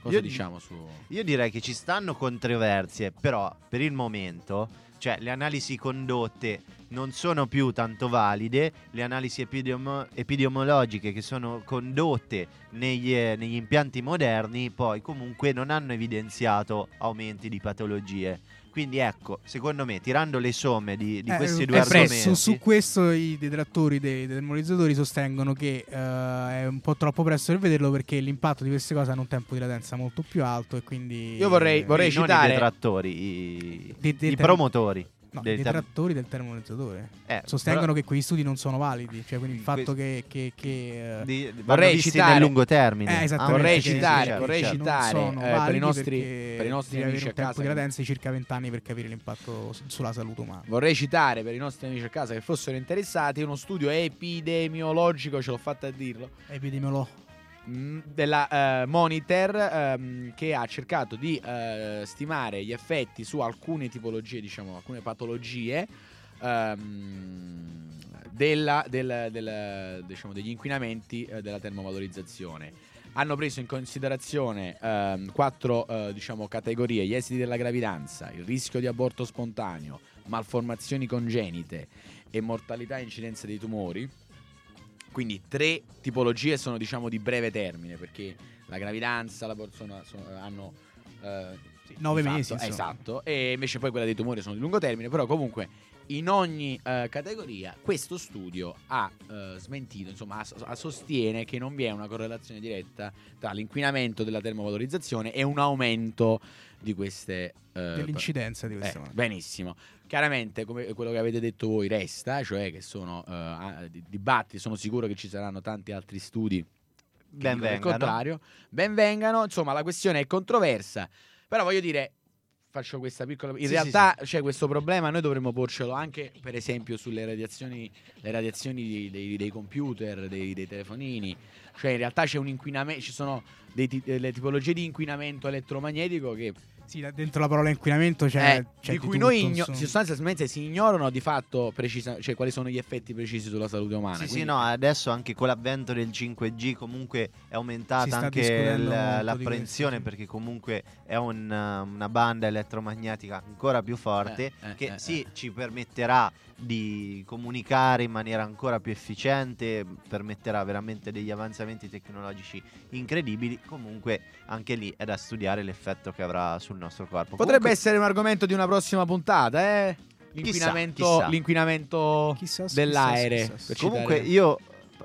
Cosa Io- diciamo su... Io direi che ci stanno controversie, però per il momento, cioè le analisi condotte non sono più tanto valide, le analisi epidemo- epidemiologiche che sono condotte negli, eh, negli impianti moderni poi comunque non hanno evidenziato aumenti di patologie. Quindi ecco, secondo me, tirando le somme di, di Eh, questi eh, due argomenti, Su questo i detrattori dei termorizzatori sostengono che eh, è un po' troppo presto per vederlo perché l'impatto di queste cose hanno un tempo di latenza molto più alto e quindi... Io vorrei- vorrei non citare- i detrattori, i, Dei- dei i term- promotori. No, del i term- detrattori del termovalorizzatore eh, sostengono però- che quegli studi non sono validi, cioè quindi il Que- fatto che... che, che eh, di, Vorrei citare- nel lungo termine. Eh, Ah, vorrei citare- vorrei certo. citare- eh, per i nostri- per i nostri amici a casa di latenza di circa 20 anni per capire l'impatto su- sulla salute umana. Vorrei citare per i nostri amici a casa che fossero interessati uno studio epidemiologico, ce l'ho fatta a dirlo, Epidemiologo. Mh, della eh, Monitor ehm, che ha cercato di eh, stimare gli effetti su alcune tipologie, diciamo alcune patologie ehm, della- del- del- diciamo, degli inquinamenti eh, della termovalorizzazione. Hanno preso in considerazione ehm, quattro diciamo, categorie: gli esiti della gravidanza, il rischio di aborto spontaneo, malformazioni congenite e mortalità e incidenza dei tumori. Quindi tre tipologie sono diciamo di breve termine perché la gravidanza, l'aborto sono- sono- hanno eh, sì, nove di fatto, mesi, insomma. Esatto, e invece poi quella dei tumori sono di lungo termine, però comunque in ogni eh, categoria questo studio ha eh, smentito, insomma, ha- sostiene che non vi è una correlazione diretta tra l'inquinamento della termovalorizzazione e un aumento di queste eh, dell'incidenza di eh, questa malattia. benissimo. Chiaramente, come quello che avete detto voi, resta, cioè che sono di- dibattiti, sono sicuro che ci saranno tanti altri studi che Ben dicono il vengano. contrario. Ben vengano, insomma, la questione è controversa, però voglio dire faccio questa piccola in Sì, realtà c'è questo problema noi dovremmo porcelo anche per esempio sulle radiazioni le radiazioni di- dei, dei computer dei, dei telefonini cioè in realtà c'è un inquinamento ci sono dei delle tipologie di inquinamento elettromagnetico che Sì, dentro la parola inquinamento c'è, eh, c'è di cui tutto, noi igno- sostanzialmente si ignorano di fatto precisa- cioè quali sono gli effetti precisi sulla salute umana. Sì, sì, Quindi- no, adesso anche con l'avvento del 5G comunque è aumentata anche l- l'apprensione questo, sì. perché comunque è un, una banda elettromagnetica ancora più forte Eh, eh, che eh, sì, eh. ci permetterà di comunicare in maniera ancora più efficiente, permetterà veramente degli avanzamenti tecnologici incredibili, comunque anche lì è da studiare l'effetto che avrà sul nostro corpo. Potrebbe Comunque- essere un argomento di una prossima puntata, eh? L'inquinamento, chissà. l'inquinamento Chissà, dell'aere. chissà, per Comunque io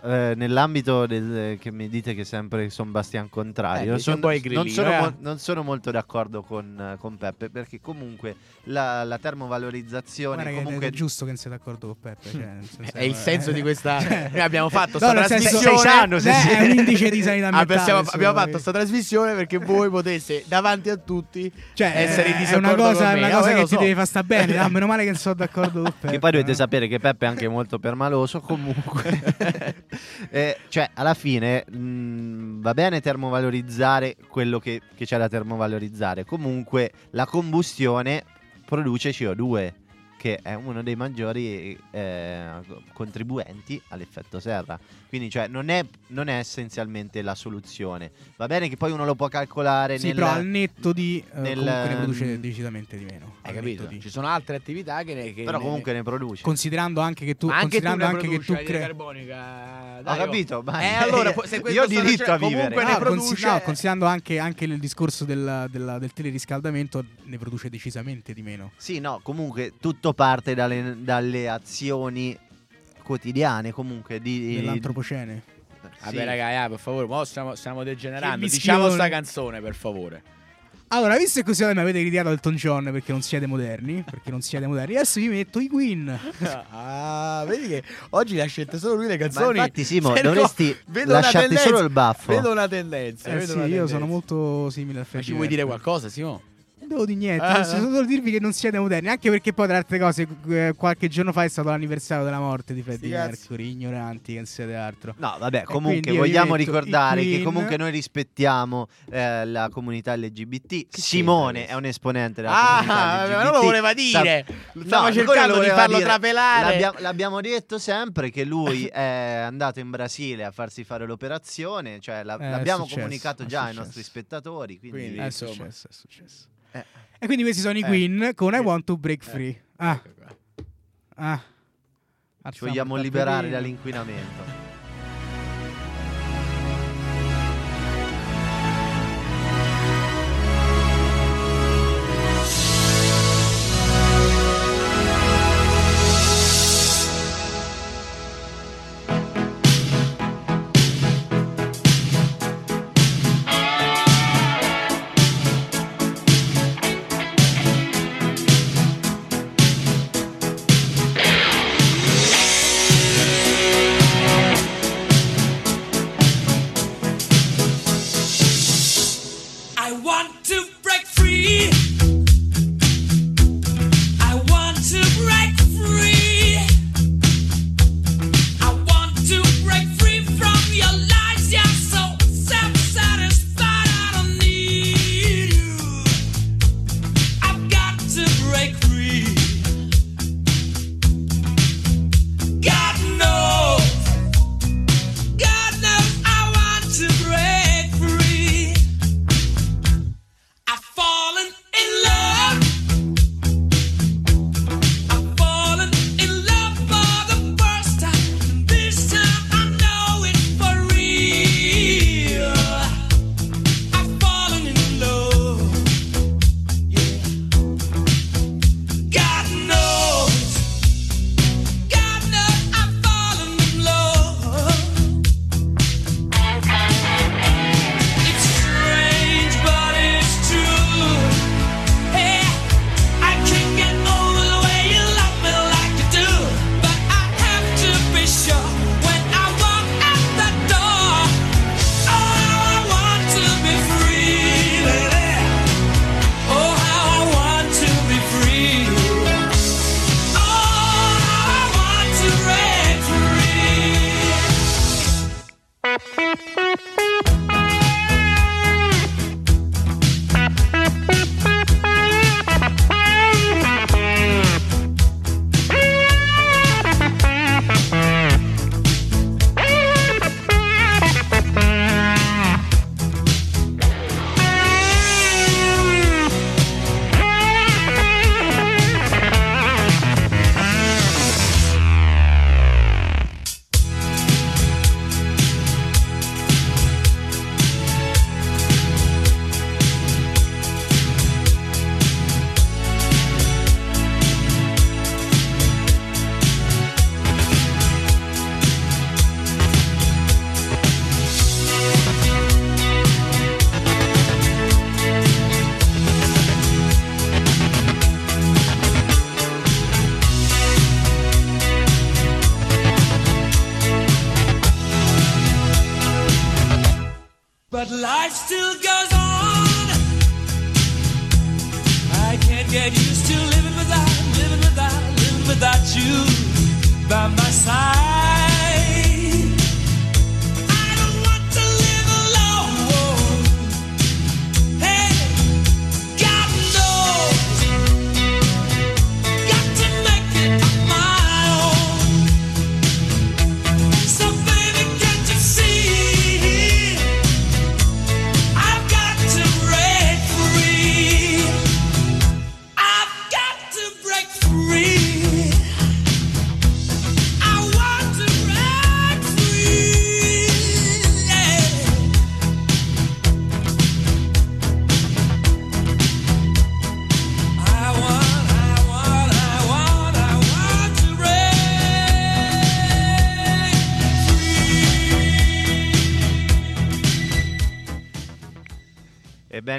eh, nell'ambito del, che mi dite che sempre sono Bastian contrario, Eh, son- po' il non, grillino, sono eh. mo- non sono molto d'accordo con, eh, con Peppe perché comunque la, la termovalorizzazione Guarda comunque è giusto che non sia d'accordo con Peppe. Cioè, senso, È il senso eh, di questa. cioè- Noi abbiamo fatto No, sta nel senso- trasmissione. sei sano, se Eh, è un indice di sanità mentale. abbiamo, insomma, abbiamo fatto questa trasmissione perché voi poteste davanti a tutti Cioè, essere in è disaccordo una cosa, con è me. una cosa che ti deve far sta bene. Ah, meno male che non sono d'accordo con Peppe. che poi dovete eh. sapere che Peppe è anche molto permaloso comunque Eh, cioè alla fine mh, va bene termovalorizzare quello che, che c'è da termovalorizzare. Comunque la combustione produce CO2 che è uno dei maggiori eh, contribuenti all'effetto serra quindi cioè non è, non è essenzialmente la soluzione va bene che poi uno lo può calcolare Sì, nel, però al netto di eh, nel- comunque ne produce decisamente di meno. Hai capito? di- Ci sono altre attività che, ne- che però ne- comunque ne produce Considerando anche che tu, Ma anche tu considerando ne anche che tu crei carbonica. ho dai, oh. capito ma Eh, allora, se io ho diritto a vivere comunque ne No, produce- consi- no, considerando anche, anche il discorso del, della- del teleriscaldamento, ne produce decisamente di meno. Sì, no, comunque tutto parte dalle, dalle azioni quotidiane comunque di... Dell'antropocene. Sì. Vabbè, raga, eh, per favore, mo stiamo, stiamo degenerando. Diciamo sta canzone, per favore. Allora, visto che così mi avete ritirato Elton John perché non siete moderni, perché non siete moderni, adesso vi metto i Queen. Ah, vedi che oggi le ha scelte solo lui le canzoni. infatti, Simo, no, dovresti lasciarti solo il baffo. Vedo una tendenza. Eh vedo sì, una io tendenza. sono molto simile a Ma Freddie ci vuoi dire Mercury. qualcosa, Simo? Non devo di niente, Ah, posso no. solo dirvi che non siete moderni, anche perché poi tra altre cose eh, qualche giorno fa è stato l'anniversario della morte di Freddie. Mercury, ignoranti che non siete altro. No, vabbè, comunque vogliamo ricordare che comunque noi rispettiamo eh, la comunità LGBT. Simone è un esponente della Ah, comunità LGBT. ma non lo voleva dire. Stava cercando quello di voleva farlo dire. trapelare. L'abbiamo, l'abbiamo detto sempre che lui è andato in Brasile a farsi fare l'operazione, cioè la- Eh, è l'abbiamo successo, comunicato è già ai nostri spettatori. Quindi, Quindi, È insomma. successo, è successo. Eh. E quindi questi sono i Eh. Queen con I Eh. Want to Break Free. Ah, Ecco ah. ci vogliamo liberare dall'inquinamento.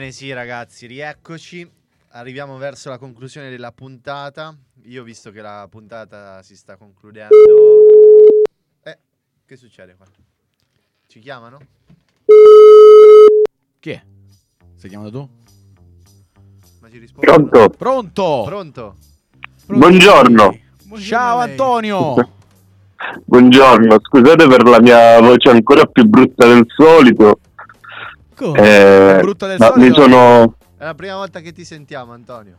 Ebbene sì ragazzi, rieccoci. Arriviamo verso la conclusione della puntata. Io visto che la puntata si sta concludendo... Eh, che succede qua? Ci chiamano? Chi è? Stai chiamando tu? Ma ci rispondono? Pronto? Pronto? Pronto? Buongiorno. Buongiorno Ciao. Antonio. Buongiorno, scusate per la mia voce ancora più brutta del solito. Come? eh, brutta del solito? mi sono. È la prima volta che ti sentiamo Antonio.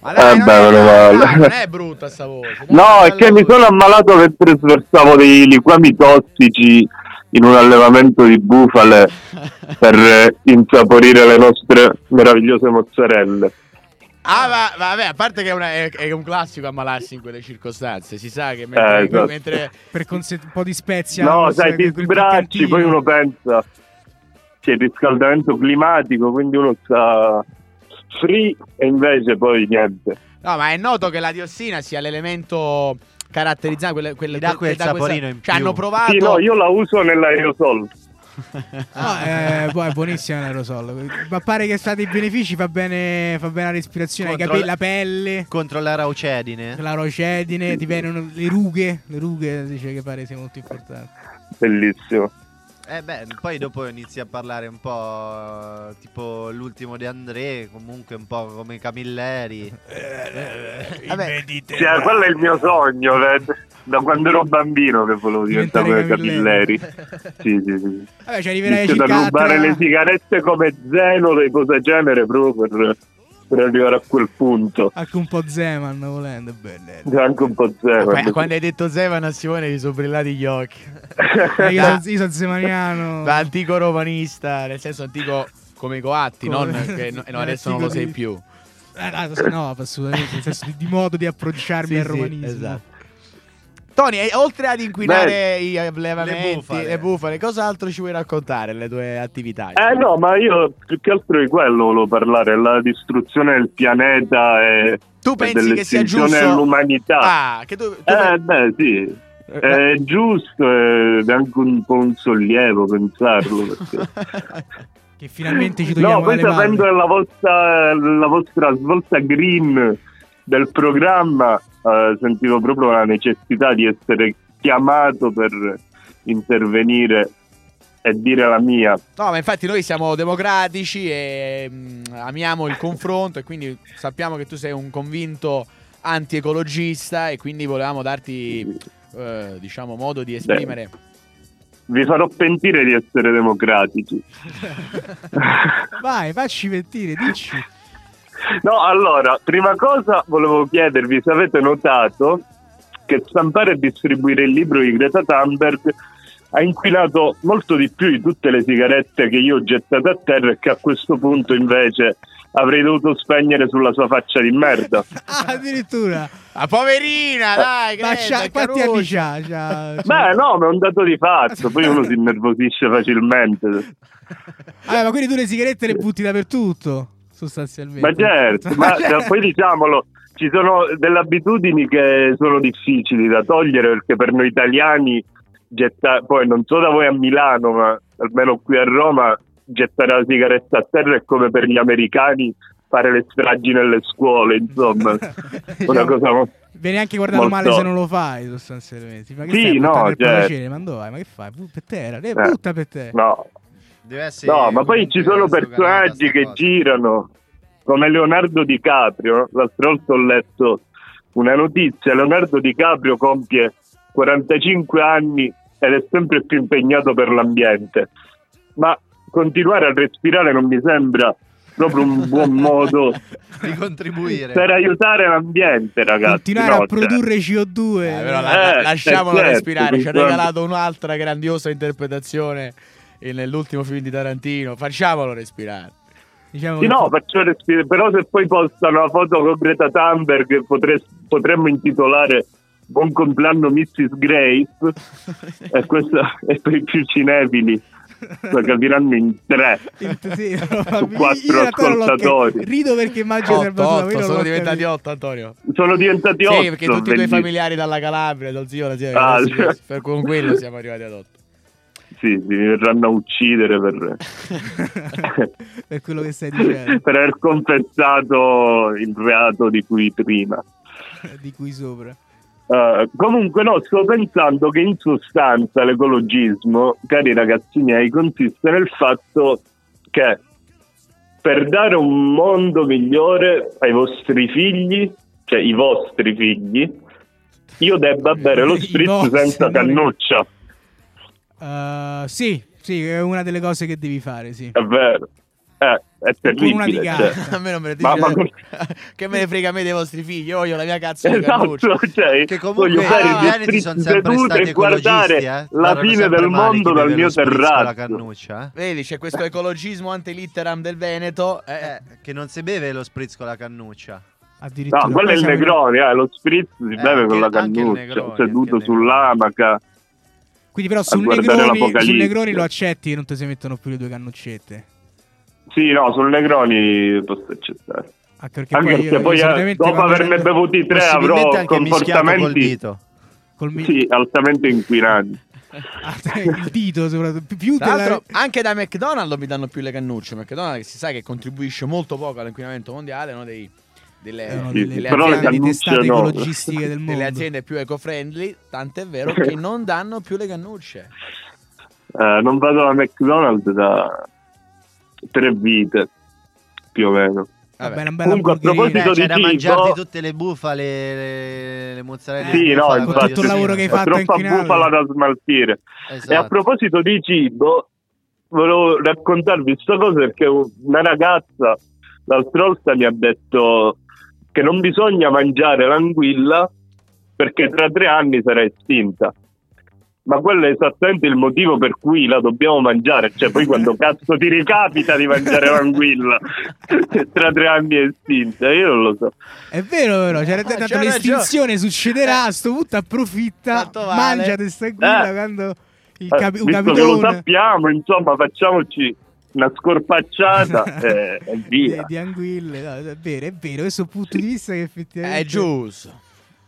Ma dai, Eh, non, beh, è, dai, non è brutta sta voce. No, è che mi sono ammalato mentre sversavo dei liquami tossici in un allevamento di bufale per insaporire le nostre meravigliose mozzarelle. Ah, ma, ma vabbè, a parte che è, una- è- è un classico ammalarsi in quelle circostanze. Si sa che mentre, Eh, esatto. mentre- Per conse- un po' di spezia. No, non sai, ti sbracci, poi uno pensa c'è il riscaldamento climatico, quindi uno sta free e invece poi niente. No, ma è noto che la diossina sia l'elemento caratterizzante. Quelle, quelle, dà quel questa- saporino in più. hanno provato. Sì, no, io la uso nell'aerosol. No, eh, poi è buonissimo l'aerosol. Ma pare che state i benefici, fa bene, fa bene la respirazione, ai Contro capelli, la- pelle, Contro la raucedine. la rocedine, ti vengono le rughe. Le rughe dice che pare sia molto importante. Bellissimo. Eh beh, poi dopo inizi a parlare un po' eh, tipo l'ultimo di André, comunque un po' come Camilleri. Vabbè, Cioè, quello è il mio sogno, vedi? da quando ero bambino che volevo diventare come Camilleri. Sì, sì, sì. Vabbè, ci arriverai circa rubare le sigarette come Zeno dei cosa genere proprio per, per arrivare a quel punto. Anche un po' Zeman volendo, bello. Anche un po'. Qua- Quando hai detto Zeman a Simone gli sono brillati gli occhi. Io, sono, io sono zemaniano. Da antico romanista, nel senso antico come Coatti, Come- non che no, no, adesso non lo sei di- più. Eh, no, assolutamente. Nel senso di, di modo di approcciarmi Sì, al sì, romanismo. esatto. Tony, e oltre ad inquinare i allevamenti, Le bufale. le bufale, cos'altro ci vuoi raccontare le tue attività? Eh no, ma io più che altro di quello volevo parlare, la distruzione del pianeta e, tu pensi che sia giusto? dell'umanità. Ah, che tu, tu eh beh sì, è giusto ed è anche un po' un sollievo pensarlo. Perché... Che finalmente ci togliamo No, poi sapendo la vostra, la vostra svolta green del programma, eh, sentivo proprio la necessità di essere chiamato per intervenire e dire la mia. No, ma infatti noi siamo democratici e mm, amiamo il confronto e quindi sappiamo che tu sei un convinto anti-ecologista e quindi volevamo darti, eh, diciamo, modo di esprimere. Vi farò pentire di essere democratici. Vai, facci mentire, dici. No, allora, prima cosa volevo chiedervi se avete notato che stampare e distribuire il libro di Greta Thunberg ha inquinato molto di più di tutte le sigarette che io ho gettato a terra e che a questo punto invece avrei dovuto spegnere sulla sua faccia di merda. Ah, addirittura. Ah, poverina, dai, Ma Greta, c'ha- quanti anni c'ha? C'ha- c'ha- Beh, no, ma è un dato di fatto, poi uno si innervosisce facilmente. Ah, ma quindi tu le sigarette le butti dappertutto, sostanzialmente. Ma certo, ma eh, poi diciamolo, ci sono delle abitudini che sono difficili da togliere perché per noi italiani, getta- poi non so da voi a Milano, ma almeno qui a Roma, gettare la sigaretta a terra è come per gli americani fare le stragi nelle scuole, insomma, una cosa mo- Vieni anche guardato Molto. male se non lo fai, sostanzialmente. Ma che Sì, no, certo. Ma dove vai? Ma che fai? Per terra, Eh. butta per te. No, no, ma poi ci sono personaggi che girano, come Leonardo DiCaprio. L'altra volta ho letto una notizia, Leonardo DiCaprio compie 45 anni ed è sempre più impegnato per l'ambiente. Ma continuare a respirare non mi sembra proprio un buon modo di contribuire. per aiutare l'ambiente, ragazzi. Continuare no, a cioè. produrre CO2. Eh, però eh. la- Eh, lasciamolo certo, respirare. Ci ha regalato un'altra grandiosa interpretazione in- nell'ultimo film di Tarantino. Facciamolo respirare. Diciamo Sì, che- no, faccio respirare, però se poi postano la foto con Greta Thunberg potre- potremmo intitolare Buon compleanno Mrs. Grace e questo è per i più cinefili lo capiranno in tre Sì, su quattro ascoltatori. capito. Rido perché immagino Otto, otto, sono diventati otto, Antonio. sono diventati otto Sì, perché tutti i tuoi familiari dalla Calabria, dal zio, la zia, Ah, adesso sì. per con quello siamo arrivati ad otto. Sì, mi verranno a uccidere per per quello che stai dicendo, per aver confessato il reato di cui prima. di cui sopra. Eh, comunque no, sto pensando che in sostanza l'ecologismo, cari ragazzi miei, consiste nel fatto che per dare un mondo migliore ai vostri figli, cioè i vostri figli, io debba bere lo spritz senza cannuccia. Uh, sì, sì, è una delle cose che devi fare, sì. È vero. Eh, è Con una di terribile. cioè. a me non me ne Ma- ma- che me ne frega a me dei vostri figli io voglio la mia cazzo di cannuccia Esatto, cioè, Che comunque voglio i sono sempre stati guardare ecologisti, eh. la fine del mondo dal mio terrazzo. cannuccia, eh. vedi c'è questo ecologismo antelitteram del Veneto eh, Eh, che non si beve lo spritz con la cannuccia. Addirittura. No, quello è il Negroni, eh, lo spritz si Eh, beve con la cannuccia, Negroni, seduto sull'amaca. Quindi però sul Negroni, sul. Negroni lo accetti e non ti si mettono più le due cannuccette. Sì, no, sul Negroni posso accettare. Anche perché Anche poi, io- poi io eh, dopo averne bevuti tre avrò col comportamenti dito. col mi- sì, altamente inquinanti. Ah, il dito soprattutto più della- anche da McDonald's mi danno più le cannucce McDonald's si sa che contribuisce molto poco all'inquinamento mondiale uno dei delle, Sì, delle però le testate no. ecologistiche del mondo. delle aziende più eco-friendly tant'è vero che non danno più le cannucce Eh, non vado alla McDonald's da tre vite, più o meno. Vabbè, una bella Comunque, a proposito Beh, di da cibo- mangiarti tutte le bufale, le, le mozzarelle. Sì, di no, bufala, infatti, tutto il lavoro che hai fatto a troppa inquinare. bufala da smaltire. Esatto. E a proposito di cibo, volevo raccontarvi questa cosa perché una ragazza l'altra volta mi ha detto che non bisogna mangiare l'anguilla perché tra tre anni sarà estinta. Ma quello è esattamente il motivo per cui la dobbiamo mangiare. Cioè, poi quando cazzo ti ricapita di mangiare l'anguilla, tra tre anni è estinta. Io non lo so. È vero, però. C'era Ah, tanto l'estinzione succederà. A sto punto approfitta. Vale. Mangia questa guida Eh. quando il, Eh, capi- che lo sappiamo, insomma, facciamoci una scorpacciata e, e via. di, di anguille. No, è vero, è vero. Questo punto di vista che effettivamente. è giusto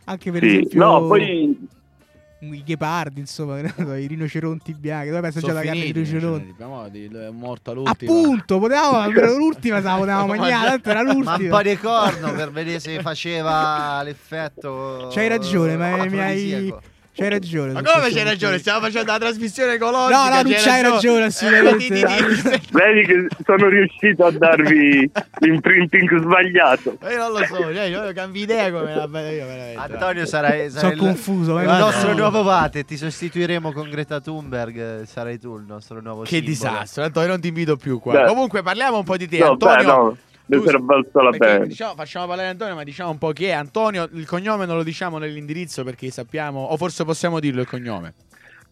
Anche per Sì, esempio. no, poi I ghepardi, insomma, i rinoceronti bianchi. Dove penso già la carne di rinoceronti? è morta l'ultima Appunto, potevamo avere l'ultima, se la potevamo mangiare, tanto era Ma un l'ultima. po' di corno per vedere se faceva l'effetto. C'hai ragione, ma mi hai. C'hai ragione. ma come c'hai ragione stiamo facendo la trasmissione ecologica No, no, non c'hai ragione, assolutamente. Eh, di- di- di- vedi che sono riuscito a darvi l'imprinting sbagliato. io non lo so cioè, io cambi idea come la io veramente Antonio sarai, Sono sarai il- confuso. il nostro nuovo Vate. Ti sostituiremo con Greta Thunberg. eh, Sarai tu il nostro nuovo che simbolo. disastro Antonio non ti invito più qua Beh. comunque parliamo un po' di te No, Antonio beh, no, ne tu- sarà valsa la perché, pena. diciamo, facciamo parlare Antonio ma diciamo un po' chi è Antonio il cognome non lo diciamo nell'indirizzo perché sappiamo o forse possiamo dirlo il cognome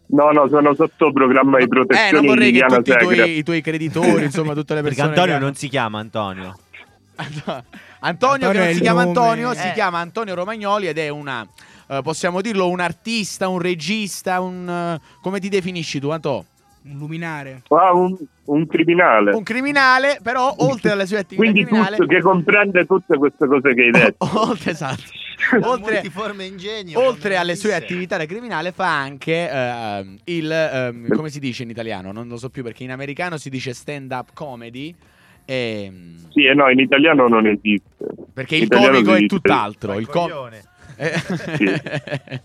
No, no, sono sotto programma di eh non protezione vorrei che tutti i tuoi, i tuoi creditori insomma tutte le Perché persone Antonio che- non si chiama Antonio. Antonio, Antonio che non si chiama nome. Antonio, si Eh. chiama Antonio Romagnoli ed è una, eh, possiamo dirlo, un artista, un regista, un... eh, come ti definisci tu, Anto? Un luminare. Ah, un, un criminale. Un criminale, però oltre alle sue attività Quindi criminali... tutto, che comprende tutte queste cose che hai detto. oltre, esatto. oltre, ingegno. oltre alle sue attività da criminale fa anche ehm, il... ehm, come si dice in italiano? Non lo so più perché in americano si dice stand-up comedy. ehm, Sì, e no, in italiano non esiste. perché In il comico è tutt'altro. Il com- coglione. Eh,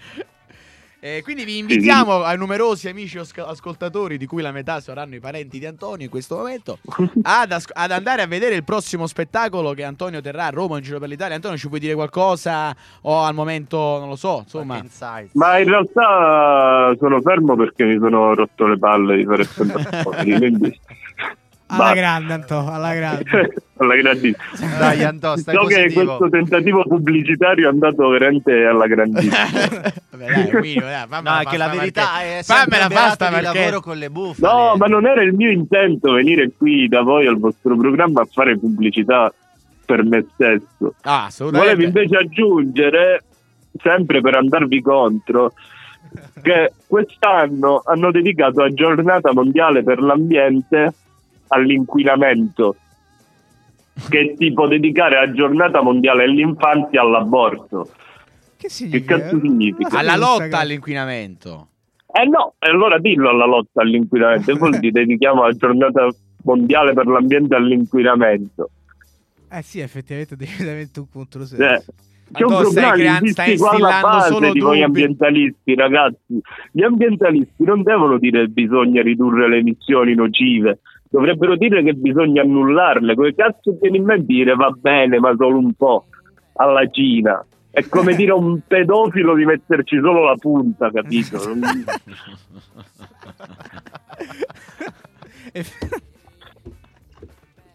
eh, quindi vi invitiamo ai numerosi amici ascoltatori, di cui la metà saranno i parenti di Antonio in questo momento, ad, as- ad andare a vedere il prossimo spettacolo che Antonio terrà a Roma in giro per l'Italia. Antonio, ci puoi dire qualcosa? O al momento non lo so, insomma. Ma in realtà sono fermo perché mi sono rotto le palle di fare comedy, quindi Alla basta. grande, Anto, alla grande. alla grandissima. Dai, Anto, stai so che positivo. questo tentativo pubblicitario è andato veramente alla grandissima. Vabbè, dai, minimo, dai, fammela No, che la basta verità perché- è sempre fammela basta perché lavoro con le bufale. No, ma non era il mio intento venire qui da voi al vostro programma a fare pubblicità per me stesso. Ah. Volevo invece aggiungere, sempre per andarvi contro, che quest'anno hanno dedicato la giornata mondiale per l'ambiente all'inquinamento, che è tipo dedicare la giornata mondiale all'infanzia all'aborto. Che Che significa? cazzo significa? Alla lotta all'inquinamento. Eh no, e allora dillo alla lotta all'inquinamento, e poi ti dedichiamo la giornata mondiale per l'ambiente e l'inquinamento. Eh sì, effettivamente decisamente un controsenso. Cioè, c'è un problema creando- stai qua alla base solo di voi dubbi. ambientalisti, ragazzi. Gli ambientalisti non devono dire che bisogna ridurre le emissioni nocive, dovrebbero dire che bisogna annullarle. Come cazzo viene in mente dire va bene, ma solo un po' alla Cina? È come dire a un pedofilo di metterci solo la punta, capito?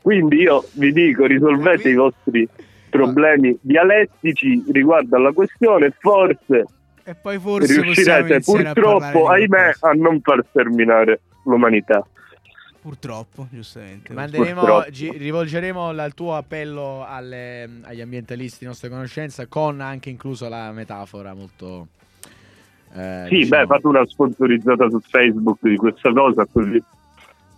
Quindi io vi dico, risolvete i vostri problemi dialettici riguardo alla questione, forse e poi forse riuscirete a purtroppo, di ahimè, a non far terminare l'umanità. Purtroppo, giustamente. Manderemo, Purtroppo. gi- rivolgeremo la- il tuo appello alle- agli ambientalisti di nostra conoscenza con anche incluso la metafora molto... eh, Sì, diciamo- beh, fate una sponsorizzata su Facebook di questa cosa, così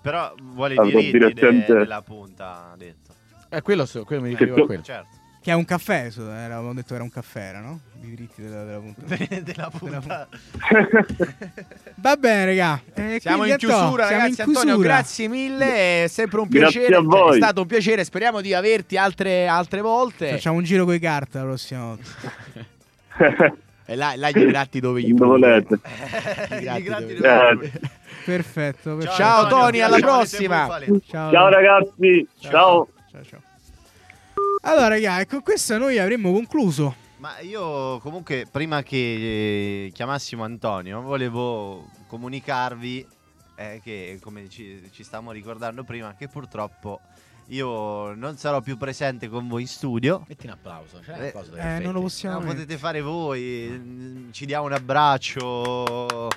Però vuole i Al diritti de- della punta, ha detto. Eh, quello, so- quello mi Che riferivo a quello. Certo. Che è un caffè, so- era- avevamo detto che era un caffè, era, no? I diritti della, della punta. della punta. Va bene, raga. Eh, Siamo in chiusura, siamo ragazzi. in Antonio, chiusura. grazie mille. È sempre un Grazie piacere. a voi. è stato un piacere. Speriamo di averti altre, altre volte. Facciamo un giro con i carte la prossima volta. E là, là gli gratti dove gli volete. Gli gratti Gli gratti dove- dove- Eh, Perfetto. perfetto. Ciao, Antonio, Tony, alla le prossima. Ciao, Ciao ragazzi, ciao. ciao, ciao. Allora, raga, e con questa noi avremmo concluso. Ma io comunque prima che eh, chiamassimo Antonio volevo comunicarvi eh, che come ci, ci stavamo ricordando prima che purtroppo io non sarò più presente con voi in studio. Metti un applauso. C'è Eh, Eh, non lo possiamo. No, potete fare voi, mm, ci diamo un abbraccio.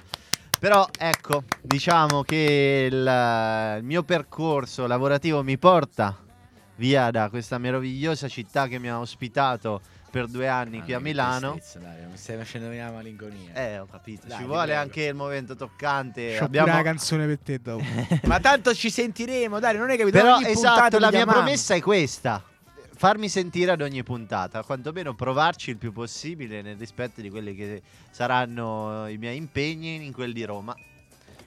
Però ecco, diciamo che il, il mio percorso lavorativo mi porta via da questa meravigliosa città che mi ha ospitato per due anni Ah, qui a Milano. tristezza, dai, mi stai facendo venire la malinconia. Eh, ho capito. Dai, Ci vuole prego. anche il momento toccante. C'ho Abbiamo... la canzone per te dopo. Ma tanto ci sentiremo, dai, non è capito? Però Ogni esatto, la mia promessa è questa. Farmi sentire ad ogni puntata, quantomeno provarci il più possibile nel rispetto di quelli che saranno i miei impegni in quel di Roma.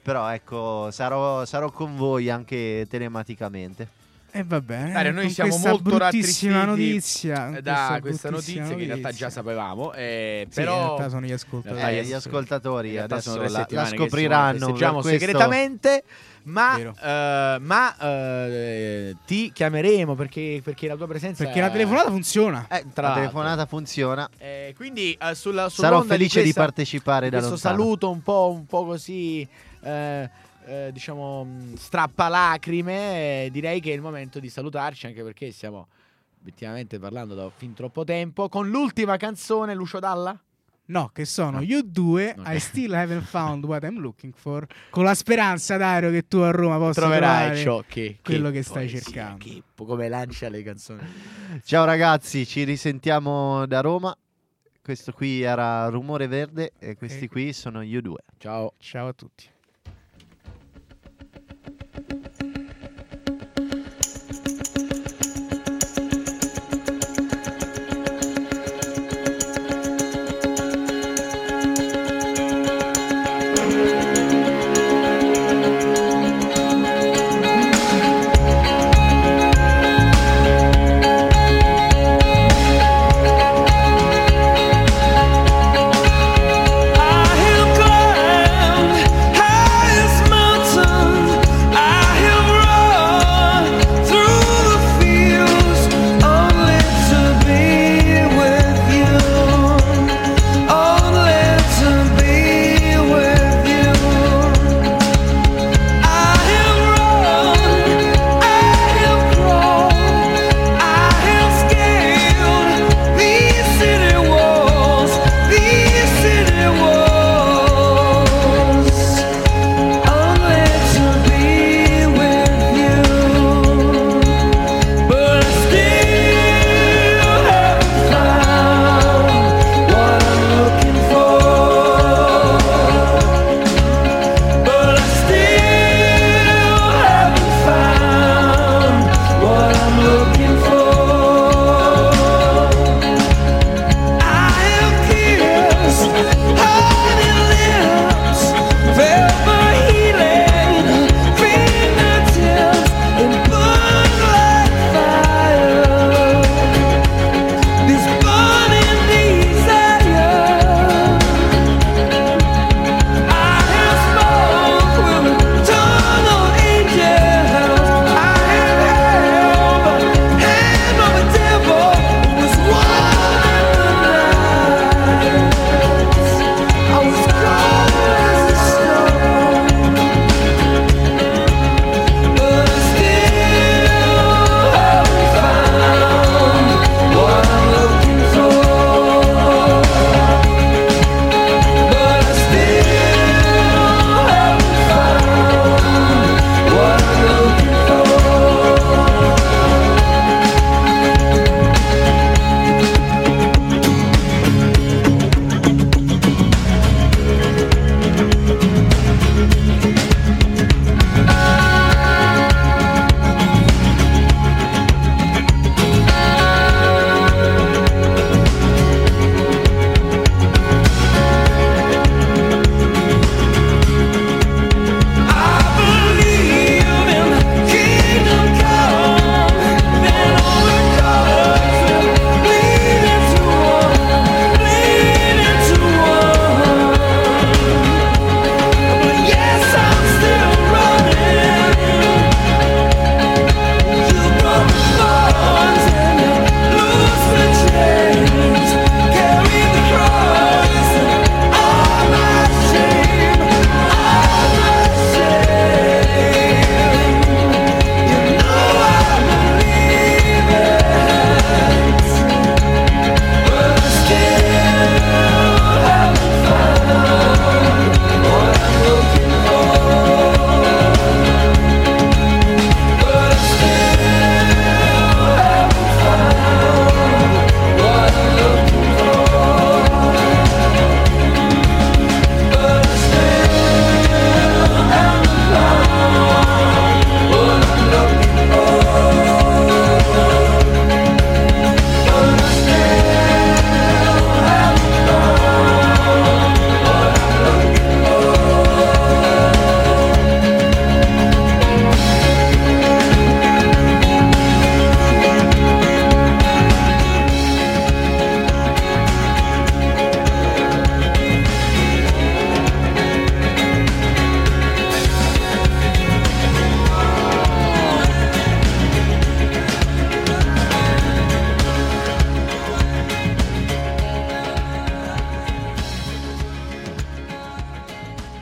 Però ecco, sarò, sarò con voi anche telematicamente. E va bene. Dario, noi con siamo questa molto bruttissima rattristiti notizia. Eh, Da questa bruttissima notizia che in realtà notizia. già sapevamo, eh, Sì, in però realtà sono gli ascoltatori. Eh, Eh, yes. gli ascoltatori in adesso la, la scopriranno. questo- segretamente. Ma, eh, ma eh, ti chiameremo perché, perché la tua presenza Perché la telefonata funziona. Eh, tra La telefonata funziona. Eh, quindi eh, sulla, Sarò sull'onda felice di, questa- partecipare da questo lontano. saluto un po', un po' così eh, eh, diciamo mh, strappalacrime eh, direi che è il momento di salutarci anche perché stiamo obiettivamente parlando da fin troppo tempo con l'ultima canzone Lucio Dalla No, che sono No. You due, Ok. I still haven't found what I'm looking for. Con la speranza, Dario, che tu a Roma possa troverai trovare ciò che, quello che stai poesia, cercando. che- come lancia le canzoni Ciao ragazzi, ci risentiamo da Roma. Questo qui era Rumore Verde e questi E- qui sono io due. ciao Ciao a tutti.